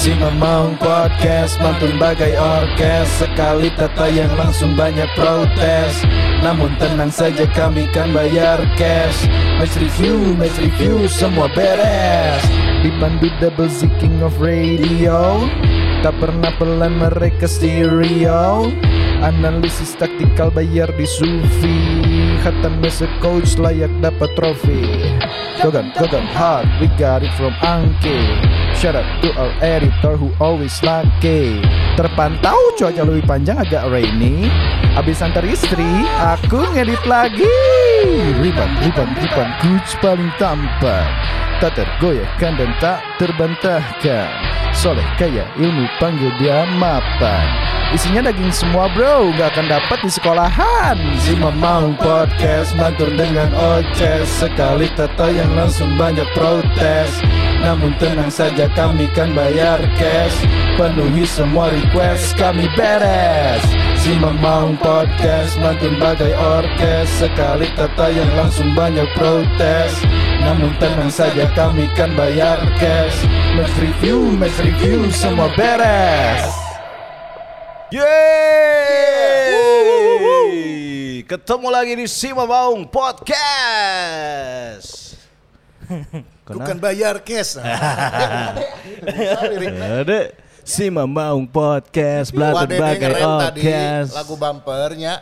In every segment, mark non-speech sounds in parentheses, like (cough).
Si Mamang Podcast mantun bagai orkes. Sekali tata yang langsung banyak protes. Namun tenang saja kami kan bayar cash. Match review, match review semua beres. Dipandu double Z king of radio. Tak pernah pelan mereka stereo. Analisis taktikal bayar di Sufi Hatam as a coach layak dapat trofi. Gogan, Gogan hard, we got it from Angke Shout out to our editor who always lucky Terpantau cuaca lebih panjang agak rainy. Abis antar istri, aku ngedit lagi. Riban, riban, riban, coach paling tampan Tak tergoyahkan dan tak terbantahkan Soleh kaya ilmu panggil dia mapan. Isinya daging semua bro, gak akan dapat di sekolahan. Si Mamang Podcast mantur dengan oces. Sekali tata yang langsung banyak protes. Namun tenang saja kami kan bayar cash. Penuhi semua request kami beres. Si Mamang Podcast mantun bagai orkes. Sekali tata yang langsung banyak protes namun tenang saja kami kan bayar cash Match review, match review semua beres Yeay! Ketemu lagi di Sima Maung Podcast. (laughs) Bukan bayar cash. (laughs) Ada Sima Maung Podcast, Wah, Blatur Dede Bagai ngerem tadi Podcast. lagu bumpernya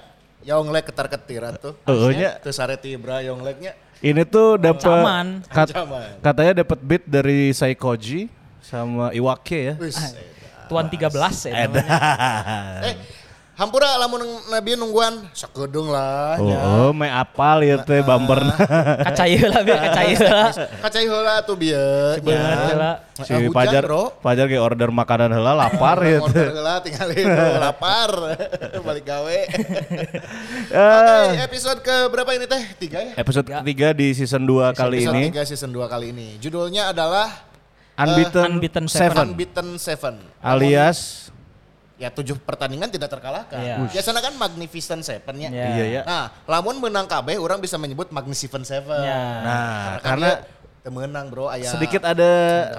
Yonglek ketar ketir tuh. Oh, nya. Terus Sareti Ibra Yongleknya. Ini tuh dapat kat- katanya dapat beat dari Saikoji sama Iwake ya. Wis. Tuan 13 ya namanya. Eh, hampura lamun nabi nungguan sakedung lah. Oh, nya. oh main apal (laughs) (laughs) ya teh bumper. Kacaya lah, biar kacaya lah. Kacai heula tuh. Bener lah. si hujan, Pajar bro. Pajar kayak order makanan heula lapar ya teh. Order heula tinggalin tuh, (laughs) lapar. Balik gawe. Oke, episode ke berapa ini teh? Tiga ya? Episode ketiga di season 2 kali episode ini. tiga season 2 kali ini. Judulnya adalah Unbeaten, Unbeaten Seven. Unbeaten Seven. alias ya tujuh pertandingan tidak terkalahkan. Iya. Biasanya kan Magnificent Seven ya. Iya. Iya ya. Nah, lamun menang KB orang bisa menyebut Magnificent Seven. Ya. Nah, karena karena temenang bro aya sedikit ada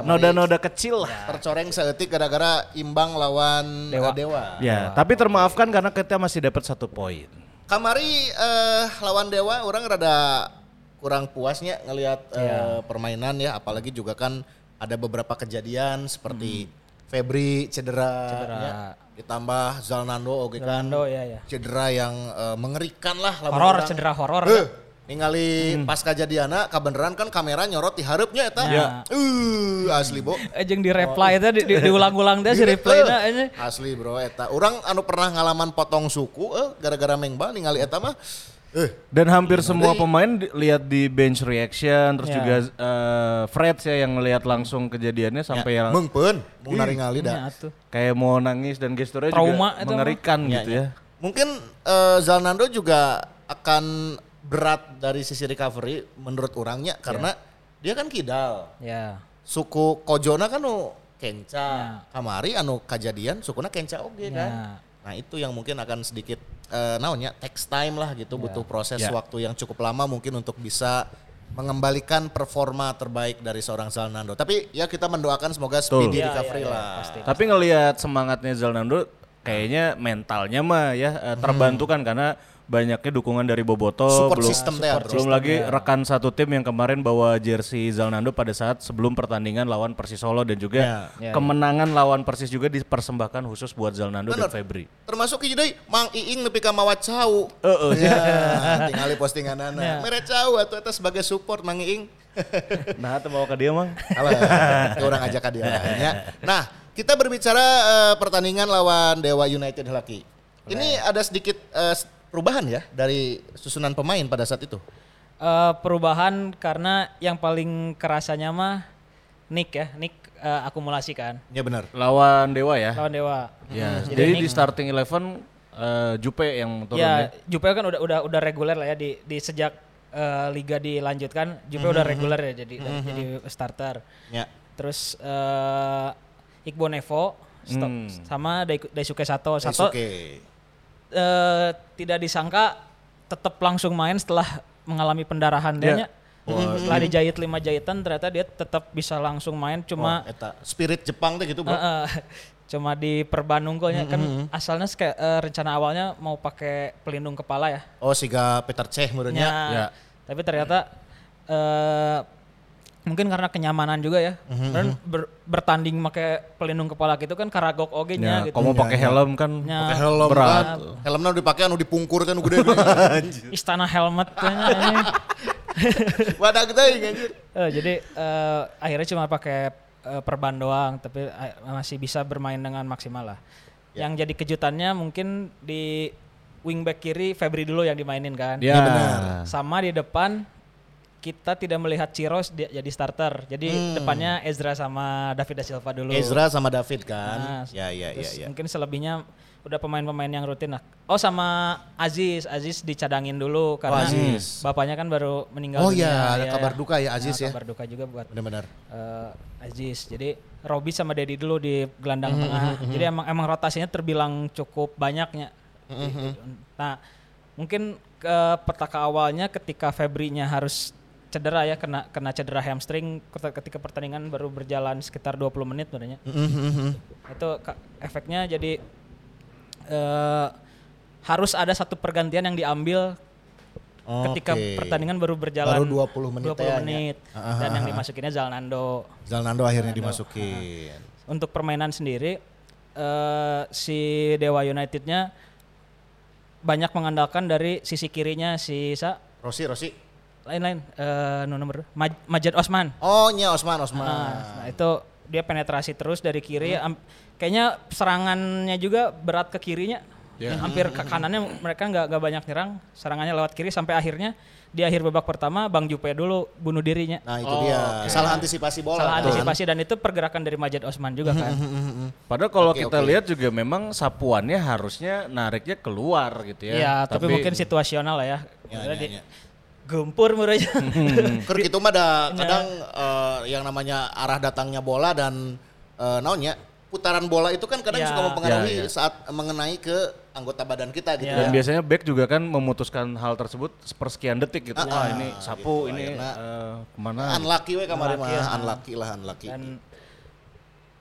noda-noda kecil lah. tercoreng seetik gara-gara imbang lawan Dewa. eh, Dewa. Ya, tapi termaafkan karena kita masih dapat satu poin. Kamari eh, lawan Dewa orang rada kurang puasnya ngelihat eh, permainan ya apalagi juga kan ada beberapa kejadian seperti Febri cedera, Cedera. ya. Ditambah Zalnando oke kan Zalando, ya, ya. cedera yang eh, mengerikan lah Horor, cedera horor. Eh, ningali pas kejadianna kabeneran kan kamera nyorot di harapnya eta. Ya. Uh, asli, Bo. Ejeng di reply itu di, di, diulang-ulang teh si reply na ini. Asli, Bro, eta. Orang anu pernah ngalaman potong suku eh gara-gara mengbal ningali eta mah. Eh, Dan hampir semua pemain di- lihat di bench reaction, terus Ya. juga eh, Fred ya yang lihat langsung kejadiannya sampai yang mengpeun, mau Ya, dah. atuh. kayak mau nangis dan gesturnya Trauma juga itu mengerikan gitu ya. Mungkin eh, Zalnando juga akan berat dari sisi recovery menurut orangnya karena dia kan kidal. Ya. Suku Kojona kan nu kenca. Ya. Kamari anu kejadian sukuna kenca oge kan. Ya. Nah, itu yang mungkin akan sedikit eh naonnya takes time lah gitu, butuh proses Ya. waktu yang cukup lama mungkin untuk bisa mengembalikan performa terbaik dari seorang Zalnando. Tapi ya kita mendoakan semoga speedy Ya, recovery ya, ya, lah. pasti. Tapi ngelihat semangatnya Zalnando kayaknya mentalnya mah ya eh, terbantu kan karena banyaknya dukungan dari Boboto Support belum system bro. belum lagi rekan satu tim yang kemarin bawa jersey Zalnando pada saat sebelum pertandingan lawan Persis Solo dan juga Ya. Ya, kemenangan lawan Persis juga dipersembahkan khusus buat Zalnando dan Bener. Febri. Termasuk hiji deui Mang Iing nepi ka mawa cau. Heeh. (laughs) Ya, tinggali postinganana. Mere cau atuh eta sebagai support Mang Iing. (laughs) Nah, itu bawa ke dia mang. (laughs) Alah, ya orang ajak ka dia ya. Nah, kita berbicara eh, pertandingan lawan Dewa United laki. Ini ada sedikit eh, perubahan ya dari susunan pemain pada saat itu. Eh, perubahan karena yang paling kerasanya mah Nick ya, Nick eh, akumulasi kan. Ya benar. Lawan Dewa ya. Lawan Dewa. Ya, Jadi jadi Nick- di starting eleven eh, Jupe yang turun Ya, ya. Jupe kan udah udah udah reguler lah ya di di sejak eh, liga dilanjutkan, Jupe udah reguler ya jadi jadi starter. Ya. Terus eh Iqbal Nevo stop Hmm. sama Dai- Daisuke Sato. Sato Daisuke. Eh, tidak disangka tetap langsung main setelah mengalami pendarahan Ya. dia nya. Setelah dijahit lima jahitan ternyata dia tetap bisa langsung main cuma Oh, eta spirit Jepang teh gitu, Bro. Heeh. (laughs) cuma di Perbanung golnya kan asalnya kayak eh, rencana awalnya mau pakai pelindung kepala ya. Oh, siga Peter Cech menurutnya. Ya. Ya. Tapi ternyata eh mungkin karena kenyamanan juga ya. Dan ber- bertanding pakai pelindung kepala gitu kan karagok oge nya Ya, gitu. kamu pakai helm kan Ya, Pakai helm Berat. kan. Helmnya udah dipakai anu dipungkur kan gede. (laughs) istana helmet (laughs) ini. Wadah kita anjir. Eh, jadi eh, akhirnya cuma pakai eh, perban doang tapi eh, masih bisa bermain dengan maksimal lah. Yang jadi kejutannya mungkin di wingback kiri Febri dulu yang dimainin kan. Ya, Sama di depan kita tidak melihat Ciros jadi starter. Jadi depannya Ezra sama David da Silva dulu. Ezra sama David kan. Nah, ya, ya, ya, terus ya. Mungkin selebihnya udah pemain-pemain yang rutin lah. Oh sama Aziz, Aziz dicadangin dulu karena Aziz. bapaknya kan baru meninggal Oh dunia. iya, ada Ya, kabar ya. duka ya Aziz Nah, ya. Kabar duka juga buat Benar-benar. eh, Aziz. Jadi Robi sama Dedi dulu di gelandang Mhm, tengah. Jadi emang emang rotasinya terbilang cukup banyaknya. Mhm. Nah, mungkin ke petaka awalnya ketika Febrinya harus cedera ya kena kena cedera hamstring ket- ketika pertandingan baru berjalan sekitar 20 menit sebenarnya. Mhm, Itu ka- efeknya jadi eh harus ada satu pergantian yang diambil ketika Oke. pertandingan baru berjalan Baru 20 menit 20 ya, menit. ya. dan yang dimasukinnya Zalnando. Zalnando akhirnya dimasukin. Untuk permainan sendiri eh si Dewa Unitednya banyak mengandalkan dari sisi kirinya si Sa Rosi, Rosi. Lain-lain eh nu nomor Maj- Majid Osman. Oh, nya Osman, Osman. Nah, itu dia penetrasi terus dari kiri. am- kayaknya serangannya juga berat ke kirinya. Hampir ke kanannya mereka nggak nggak banyak nyerang. Serangannya lewat kiri sampai akhirnya di akhir babak pertama Bang Jupe dulu bunuh dirinya. Nah, itu dia. Salah antisipasi bola. Salah kan? antisipasi dan itu pergerakan dari Majid Osman juga kan. (laughs) Padahal kalau Oke, kita oke. lihat juga memang sapuannya harusnya nariknya keluar gitu ya. Iya, tapi, mungkin situasional lah ya. Ya, ya, ya. Gempur menurutnya. Ker gitu mah ada kadang eh, yang namanya arah datangnya bola dan eh, naonnya putaran bola itu kan kadang Ya. suka mempengaruhi Ya, ya. saat mengenai ke anggota badan kita gitu Ya. Dan ya. biasanya back juga kan memutuskan hal tersebut sepersekian detik gitu. Ah, Wah ah, ini sapu, gitu, ini eh, ke mana? Unlucky we kemarin mah, ya. unlucky lah, unlucky. Dan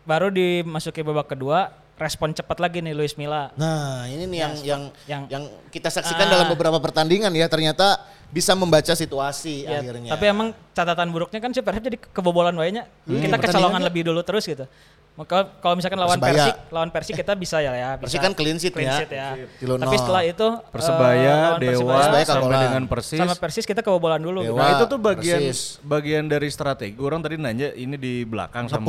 baru dimasuki babak kedua, respon cepat lagi nih Luis Milla. Nah, ini nih yang yang yang, yang- kita saksikan Ah. dalam beberapa pertandingan ya, ternyata bisa membaca situasi Ya, akhirnya. Tapi emang catatan buruknya kan si Persib jadi kebobolan wayanya. kita kecolongan lebih dulu terus gitu. Maka kalau misalkan lawan Persebaya. Persik, lawan Persik kita bisa ya ya. Persik kan clean sheet ya. ya. Tilu Tapi nol. setelah itu Persebaya, lawan Dewa, Persebaya sampai dengan Persis. sama Persis kita kebobolan dulu. Dewa. gitu. Nah itu tuh bagian Persis. bagian dari strategi. Orang tadi nanya ini di belakang sama.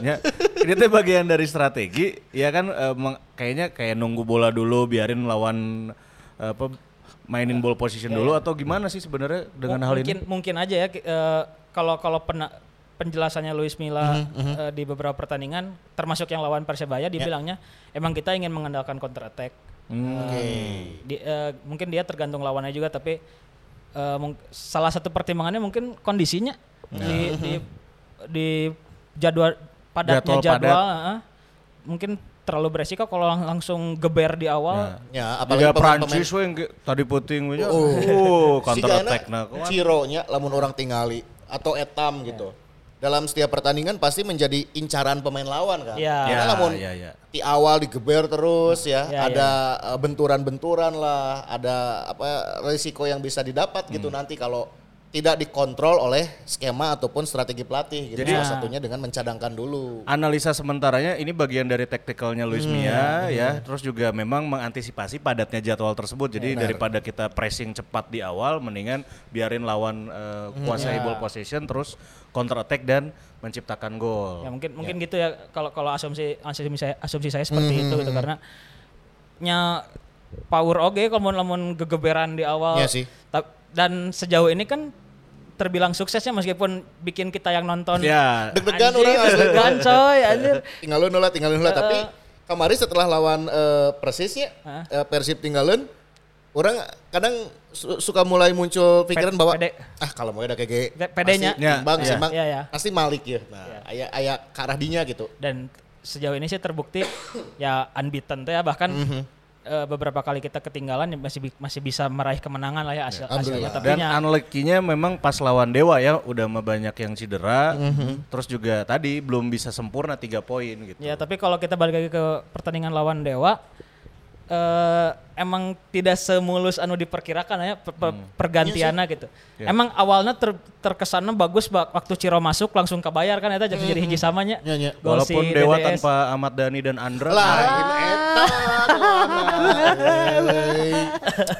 Ya, (laughs) ini tuh bagian dari strategi. Ya kan meng- kayaknya kayak nunggu bola dulu, biarin lawan eh, apa mainin ball position dulu atau gimana sih sebenarnya dengan hal mungkin ini? mungkin aja ya eh, kalau kalau pena- penjelasannya Luis Milla Mhm, eh, di beberapa pertandingan termasuk yang lawan Persebaya Ya. dibilangnya emang kita ingin mengandalkan counter attack. Hmm. Oke. Di- eh, mungkin dia tergantung lawannya juga tapi mung- salah satu pertimbangannya mungkin kondisinya Ya. di, di di jadwal padatnya Jadwal jadwal, padat. eh, mungkin terlalu beresiko kalau lang- langsung geber di awal. Ya, Juga pemain-pemain- Prancis we yang ge- tadi puting we nya. Oh. Oh, counter attack nah. Ciro-nya lamun orang tingali atau etam gitu. Dalam setiap pertandingan pasti menjadi incaran pemain lawan kan. Iya. Karena Ya, lamun ya, ya. di awal digeber terus ya, Ya, ada eh, benturan-benturan lah, ada apa risiko yang bisa didapat Hmm. gitu nanti kalau tidak dikontrol oleh skema ataupun strategi pelatih gitu. Jadi- Salah satunya dengan mencadangkan dulu. Analisa sementaranya ini bagian dari taktikalnya Luis Hmm. Mia ya, terus juga memang mengantisipasi padatnya jadwal tersebut. Jadi daripada kita pressing cepat di awal, mendingan biarin lawan Hmm. kuasai Ya. ball possession, terus counter attack dan menciptakan gol. Ya mungkin mungkin gitu ya kalau kalau asumsi asumsi saya asumsi saya seperti itu gitu karena nya power oge kalau lamun gegeberan di awal. Iya sih. Ta- Dan sejauh ini kan terbilang suksesnya meskipun bikin kita yang nonton Ya, Deg-degan orang asli. deg-degan (laughs) coy anjir. tinggalin lah, tinggalin lah. Tapi kemarin setelah lawan eh, Persisnya, Heeh. eh, Persib tinggalin, orang kadang su- suka mulai muncul pikiran bahwa pede. ah kalau mau ada kayak Pe- pedenya. pasti imbang, Ya, seimbang, ya, ya. pasti Malik ya. Nah, ayah ayah ke arah dinya gitu. Dan sejauh ini sih terbukti ya unbeaten tuh ya bahkan Mhm. Eh, beberapa kali kita ketinggalan ya masih bi- masih bisa meraih kemenangan lah ya hasil hasilnya tapi Dan nya- unlucky-nya memang pas lawan Dewa ya udah mah banyak yang cedera. Mhm. Terus juga tadi belum bisa sempurna tiga poin gitu. Ya tapi kalau kita balik lagi ke pertandingan lawan Dewa, eh emang tidak semulus anu diperkirakan ya per- per- pergantiannya gitu. Emang awalnya ter, terkesannya bagus bak- waktu Ciro masuk langsung kebayar kan eta jadi jadi hiji samanya. Nya, nya. Gol Walaupun si Dewa DDS. tanpa Ahmad Dhani dan Andra. Lah, ini eta.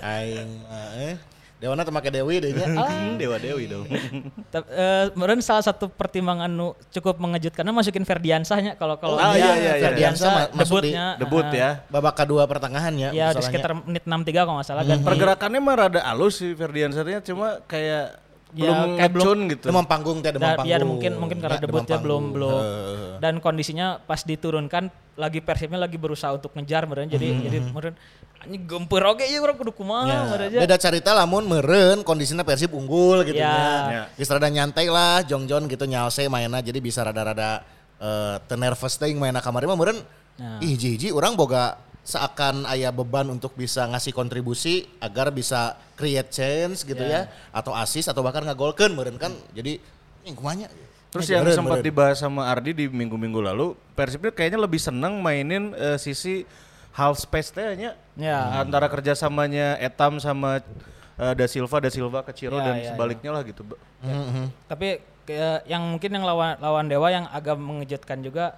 (laughs) Aing eh. Dewana teu make Dewi deh nya. Hmm, (laughs) Dewa Dewi dong. (laughs) Tep- eh, meureun salah satu pertimbangan nu cukup mengejutkan masukin Ferdiansahnya kalau kalau Ah, dia iya, iya, iya. Ferdiansah ma- masuk di debutnya Debut eh, ya. Babak kedua pertengahan ya. Ya di sekitar menit 63 kalau nggak salah ganti. Pergerakannya mah rada halus sih Ferdiansanya cuma kayak Ya, belum kayak belum- gitu. Demam panggung teh demam Dan, panggung. ya mungkin mungkin karena Ya, debutnya belum belum Heeh. dan kondisinya pas diturunkan lagi persibnya lagi berusaha untuk ngejar meren jadi jadi meren anjing gempeur oge ieu urang kudu kumaha Ya, beda cerita lamun meren kondisinya Persib unggul gitu Ya. nya. Geus rada nyantai lah Jongjon gitu nyalse mainna jadi bisa rada-rada eh teu nervous teuing mainna kamari mah meureun Nah. ih hiji urang boga seakan aya beban untuk bisa ngasih kontribusi agar bisa create chance gitu ya, atau assist atau bahkan ngagolkeun meureun kan jadi ih kumanya Terus Ya, yang meureun, sempat meureun. dibahas sama Ardi di minggu-minggu lalu, Persibnya kayaknya lebih senang mainin eh, sisi half space teh nya. Ya. Antara kerjasamanya Etam sama eh, Da Silva, Da Silva ke Ciro Ya, dan ya, sebaliknya lah gitu. Tapi ke- yang mungkin yang lawan lawan Dewa yang agak mengejutkan juga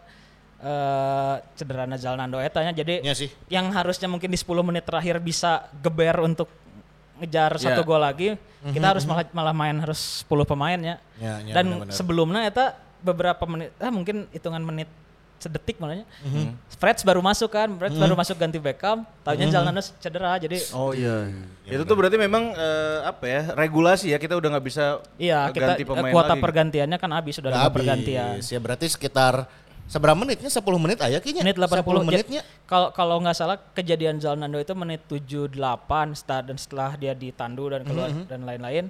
eh cedera Nazal Nando Eta nya jadi Iya sih. yang harusnya mungkin di 10 menit terakhir bisa geber untuk ngejar Ya. satu gol lagi kita harus malah, malah main harus 10 pemain ya. Ya, ya, Dan benar-benar. sebelumnya eta beberapa menit ah mungkin hitungan menit sedetik malahnya. Freds baru masuk kan, Freds baru masuk ganti Beckham, taunya Jalnando cedera jadi Oh iya. Itu tuh berarti memang eh, apa ya regulasi ya kita udah nggak bisa iya eh, kita ganti eh, pemain kuota lagi. pergantiannya kan habis sudah Udah ada habis. pergantian. Ya berarti sekitar seberapa menitnya 10 menit aya kayaknya. Menit 80 10 Ja- menitnya. Kalau kalau nggak salah kejadian Zalnando itu menit 78 start dan setelah dia ditandu dan keluar Mm-hmm. dan lain-lain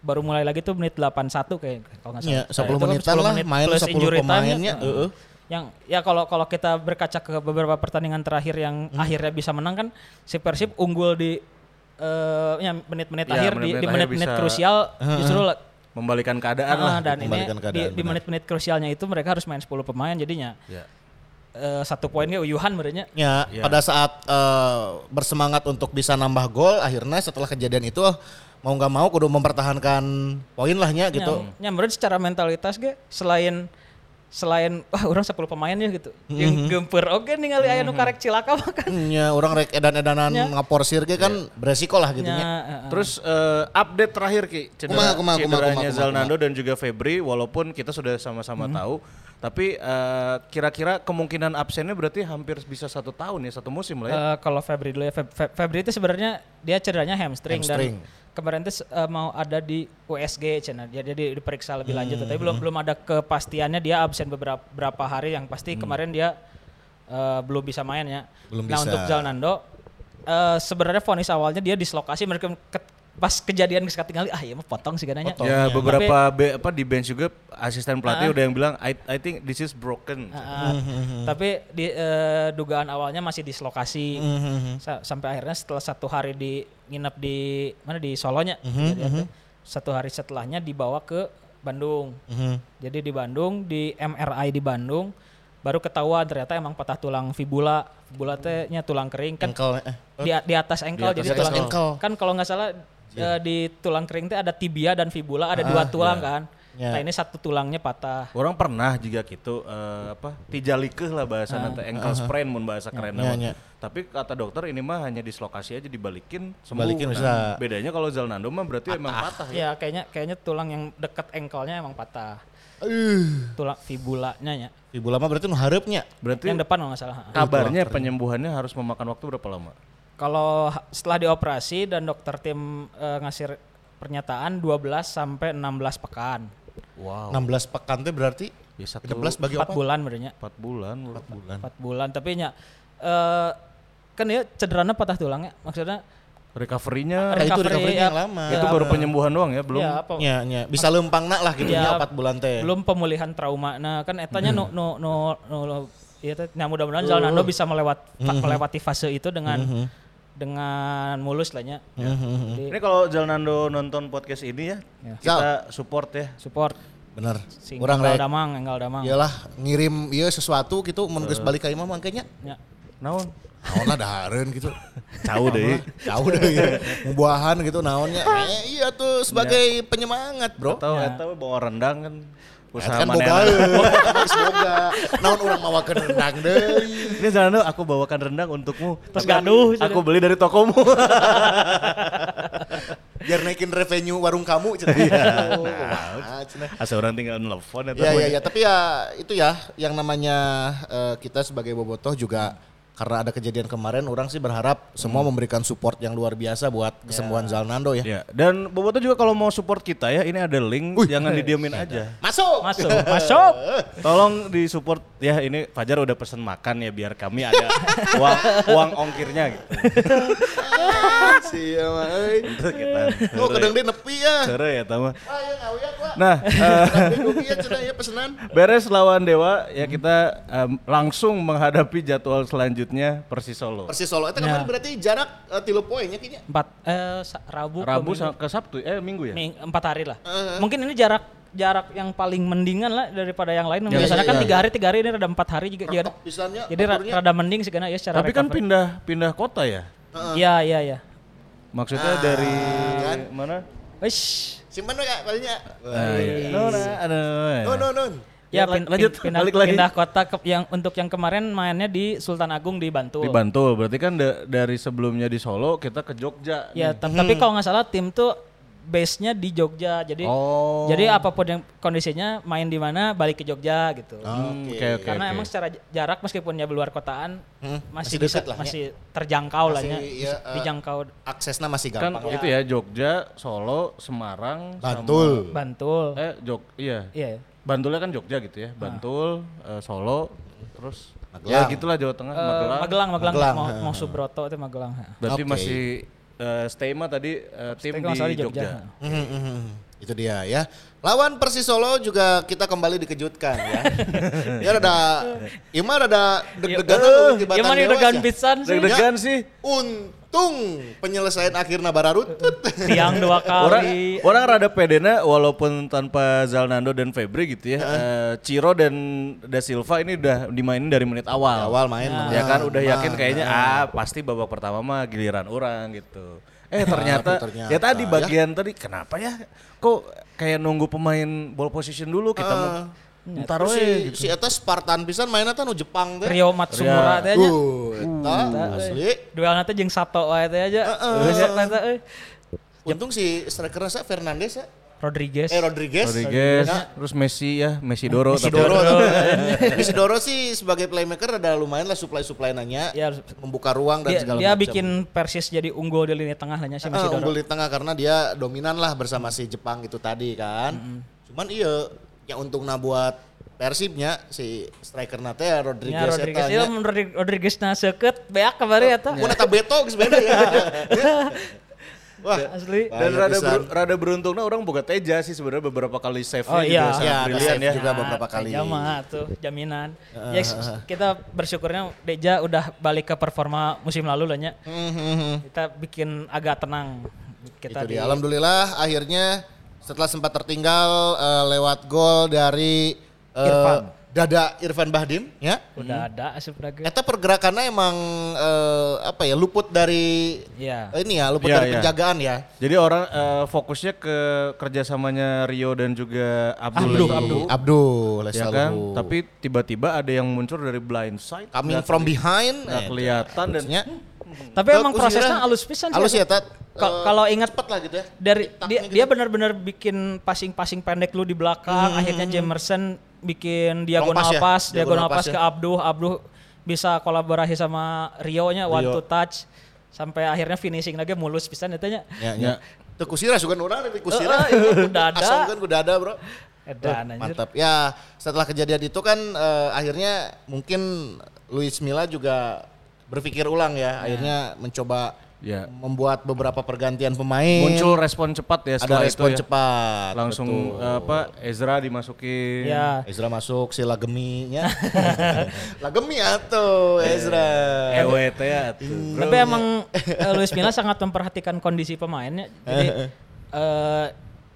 baru mulai lagi tuh menit 81 kayak kalau nggak salah. Ya, 10 Nah, kan menitan 10 lah, menit main plus 10 injury time-nya. pemainnya, heeh. Yang ya kalau kalau kita berkaca ke beberapa pertandingan terakhir yang Mm-hmm. akhirnya bisa menang kan si Persib unggul di eh, ya menit-menit Ya, akhir di- menit-menit di menit-menit krusial justru lah Membalikan keadaan lah. Ah, dan ini keadaan, di menit-menit krusialnya itu mereka harus main 10 pemain jadinya Ya. eh, satu poinnya uyuhan merenya Ya, Ya. pada saat eh, bersemangat untuk bisa nambah gol, akhirnya setelah kejadian itu oh, mau nggak mau kudu mempertahankan poin lahnya gitu. Ya, nyamperin secara mentalitas ge selain selain wah orang 10 pemain ya gitu. Mhm. Yang gemper oke ningali aya nu karek cilaka mah kan. Hmm, Ya, orang rek edan-edanan Ya. ngaporsir ge kan beresiko lah gitu Ya, nya. heeh. Terus eh, update terakhir Ki, cedera, Kumaha, kumaha, kumaha, cederanya kumaha, kumaha, Zalnando dan juga Febri walaupun kita sudah sama-sama Hmm. tahu tapi eh, kira-kira kemungkinan absennya berarti hampir bisa satu tahun ya satu musim lah ya. Eh, kalau Febri dulu ya Feb- Feb- Febri itu sebenarnya dia cederanya hamstring, Hamstring. dan kemarin itu eh, mau ada di USG dia jadi diperiksa lebih lanjut Hmm. tapi belum belum ada kepastiannya dia absen beberapa berapa hari yang pasti kemarin dia eh, belum bisa main ya. Belum nah bisa. untuk Zalnando eh, sebenarnya vonis awalnya dia dislokasi mereka pas kejadian geus katingali ah iya mah potong sih gananya. ya beberapa be- apa di bench juga asisten pelatih Ah. udah yang bilang I, I think this is broken. Ah, Tapi di eh, dugaan awalnya masih dislokasi Hmm, Sa- sampai akhirnya setelah satu hari di nginep di mana di Solonya kejadian tuh. satu hari setelahnya dibawa ke Bandung. Jadi di Bandung di MRI di Bandung baru ketahuan ternyata emang patah tulang fibula. Fibula teh nya tulang kering kan Ankle eh. di, di atas engkel Di jadi tulang engkel. kan kalau nggak salah eh, di tulang kering teh ada tibia dan fibula ada dua tulang kan. Ya. Nah ini satu tulangnya patah. Orang pernah juga gitu eh, apa tijalikeh lah bahasa Ah. nanti ankle sprain mun bahasa keren Ya, ya. Tapi kata dokter ini mah hanya dislokasi aja dibalikin sembuh. Balikin Nah, bisa. Bedanya kalau Zalnando mah berarti emang patah ya. Ya kayaknya kayaknya tulang yang dekat engkelnya emang patah. Tulang fibulanya ya. Fibula mah berarti nu. Berarti yang depan nggak salah. kabarnya penyembuhannya harus memakan waktu berapa lama? Kalau setelah dioperasi dan dokter tim eh, ngasih pernyataan 12 sampai 16 pekan. Wow. 16 pekan teh berarti Ya, satu, 16 bagi 4 apa? bulan berarti 4 bulan. 4 bulan. 4 bulan tapi nya eh kan ya cederanya patah tulangnya maksudnya Recovery-nya Nah, itu recovery, recovery ya, yang lama. itu baru penyembuhan doang ya, belum. ya, apa, Nya, nya. Bisa lempang nak lah gitu Ya, nya 4 bulan teh. belum pemulihan trauma. Nah, kan etanya nu nu nu nu Iya, teh. nah mudah-mudahan Zalando bisa melewat fa- melewati fase itu dengan dengan mulus lah nya. Jadi Ini kalau Jalnando nonton podcast ini ya, Ya. kita support ya. support Bener. sing Kurang enggal rek. damang, enggal damang. Iyalah ngirim iya sesuatu gitu mun geus balik ka imah mah kayaknya. Ya. Naon? Naon (laughs) lah dahareun gitu. Jauh deh. Jauh deh ya. Mubahan gitu naonnya. (laughs) Eh, iya tuh sebagai penyemangat, Bro. Atau Ya. atau bawa rendang kan usaha kan mana boga. Semoga naon urang mawakeun rendang deui. Ini Jalnando aku bawakan rendang untukmu. Terus gaduh, Aku beli dari tokomu. (laughs) Biar naikin revenue warung kamu cenah. Iya. Nah, cenah. Asa orang tinggal nelfon atau Ya ya ya, tapi ya itu ya yang namanya eh, kita sebagai bobotoh juga karena ada kejadian kemarin orang sih berharap semua memberikan support yang luar biasa buat kesembuhan Zalnando ya. Ya, dan Boboto juga kalau mau support kita ya, ini ada link, jangan didiemin aja. Masuk. Masuk, masuk. Tolong di support ya ini Fajar udah pesen makan ya biar kami ada (laughs) uang uang ongkirnya gitu. (laughs) Euy. Itu kita. Oh, kadang dia nepi ya. Sere ya tama. Ah, ya ngawiak lah. Nah, eh, ya ya pesenan. beres lawan Dewa ya kita langsung menghadapi jadwal selanjutnya Persis Solo. Persis Solo itu kemarin Ya. berarti jarak eh, tilu poinnya kayaknya. Empat eh sa- Rabu, ke Rabu Minggu. sa- ke Sabtu eh Minggu ya? Ming- empat hari lah. Eh. Mungkin ini jarak jarak yang paling mendingan lah daripada yang lain. Ya, Biasanya iya, kan iya. tiga hari tiga hari ini ada empat hari juga. Pisannya. Jadi ra- aturnya. rada mending sih karena ya secara Tapi kan recovery. pindah pindah kota ya. Iya iya iya. Maksudnya Ah, dari kan? mana? Wish. Simpan we Kak, palingnya. Ah, iya. No, nah, aduh. No no no. Ya, Ya, pin- lanjut, pin- pindah, balik lagi. pindah kota ke, yang untuk yang kemarin mainnya di Sultan Agung di Bantul. Di Bantul, berarti kan da- dari sebelumnya di Solo kita ke Jogja. Ya, ta- tapi kalau nggak salah tim tuh base-nya di Jogja. Jadi Oh. jadi apa pun yang kondisinya main di mana balik ke Jogja gitu. Hmm, Oke. Oke, oke. Karena oke. emang secara jarak meskipun ya luar kotaan Hmm, masih, masih bisa deket lah ya. masih terjangkau lah Masih, ya. iya, eh, dijangkau Aksesnya masih kan gampang. itu ya Jogja, Solo, Semarang, Bantul. Bantul. sama- eh Jog, iya. Iya. Bantulnya kan Jogja gitu ya. Bantul, eh, Solo, terus Magelang. ya gitulah Jawa Tengah, Eh, Magelang. Magelang, Magelang, Magelang, mau, mau (laughs) Subroto itu Magelang. Berarti Oke. masih eh, stay mah tadi eh, tim Tapi di Jogja. ha. Mhm, mhm. Itu dia ya. Lawan Persis Solo juga kita kembali dikejutkan ya. (laughs) ya rada Ima rada deg-degan Eh, tibatan Gimana Dewas degan ya. pisan sih? Deg-degan sih. Untung penyelesaian akhirnya bararutut. Tiang dua Orang, (laughs) kali. orang rada pedena walaupun tanpa Zalnando dan Febri gitu ya. eh, Ciro dan Da Silva ini udah dimainin dari menit awal. Awal main Ya menang. kan udah yakin kayaknya ah pasti babak pertama mah giliran orang gitu. Eh ternyata, tapi ternyata, ya tadi ya. bagian tadi kenapa ya kok kayak nunggu pemain ball position dulu kita mau ntar Terus we si, gitu. si Eta Spartan pisan mainnya tuh nu Jepang teh. Rio Matsumura teh aja. Uh, Eta asli. Duel nanti jeung Sato wae teh aja. Euy. Untung si strikernya sa Fernandes ya. Rodriguez. Eh Rodriguez. Rodriguez, Ya. terus Messi ya, Messi Doro. Messi tapi- Doro. Messi (laughs) Doro sih sebagai playmaker ada lumayan lah supply-supply nanya. Ya, membuka ruang dan dia, segala dia macam. bikin Persis jadi unggul di lini tengah lah nya si Messi Doro. unggul di tengah karena dia dominan lah bersama si Jepang itu tadi kan. Cuman iya yang untungnya buat Persibnya si striker nate ya Rodriguez, Ya Rodriguez itu Rodri- Rodriguez na seukeut beak kabari eta. Mun eta beto geus beda ya. (laughs) Wah, Asli. Dan rada, ber- rada beruntungnya orang boga Teja sih sebenarnya beberapa kali save Oh, iya. juga sangat Ya, ada brilian save ya. juga beberapa kali. Jama tuh jaminan. ya kita bersyukurnya Deja udah balik ke performa musim lalu lah nya. Mhm. Kita bikin agak tenang. Kita itu di dia. Alhamdulillah akhirnya setelah sempat tertinggal eh, lewat gol dari eh, Irfan. Dada Irfan Bahdim ya. udah ada asup daga. Eta pergerakannya emang eh, apa ya luput dari Iya. eh, ini ya luput Iya, dari iya. penjagaan ya. Jadi orang eh, fokusnya ke kerjasamanya Rio dan juga Abdul. Abdul. Abdul. Abdul Ya kan? Tapi tiba-tiba ada yang muncul dari blind side. coming from behind nggak eh, kelihatan dan Tapi Tuh, emang prosesnya halus pisan sih. halus ya Tat. Eh, kalau ingat cepet lah gitu ya. dari dia gitu. dia benar-benar bikin passing-passing pendek lu di belakang, akhirnya Jamerson bikin diagonal pass ya, pass, diagonal diagonal pass pass ke ya. Abduh, Abduh bisa kolaborasi sama Rio nya one Rio. to touch sampai akhirnya finishing lagi mulus pisan eta nya. Ya, Ya. Tuh kusira sugan orang tapi kusira. Eh, eh, kuda (laughs) ada. Asal kan kuda ada, Bro. Edan anjir. Mantap. Ya, setelah kejadian itu kan eh, akhirnya mungkin Luis Milla juga berpikir ulang ya, akhirnya mencoba Ya. membuat beberapa pergantian pemain. Muncul respon cepat ya ada respon itu ya. cepat. Langsung betul. eh, apa Ezra dimasukin. Ya. Ezra masuk si Lagemi-nya. (laughs) Lagemi atuh Ezra. EWT ya tuh. Tapi emang eh, Luis Milla sangat memperhatikan kondisi pemainnya. Jadi eh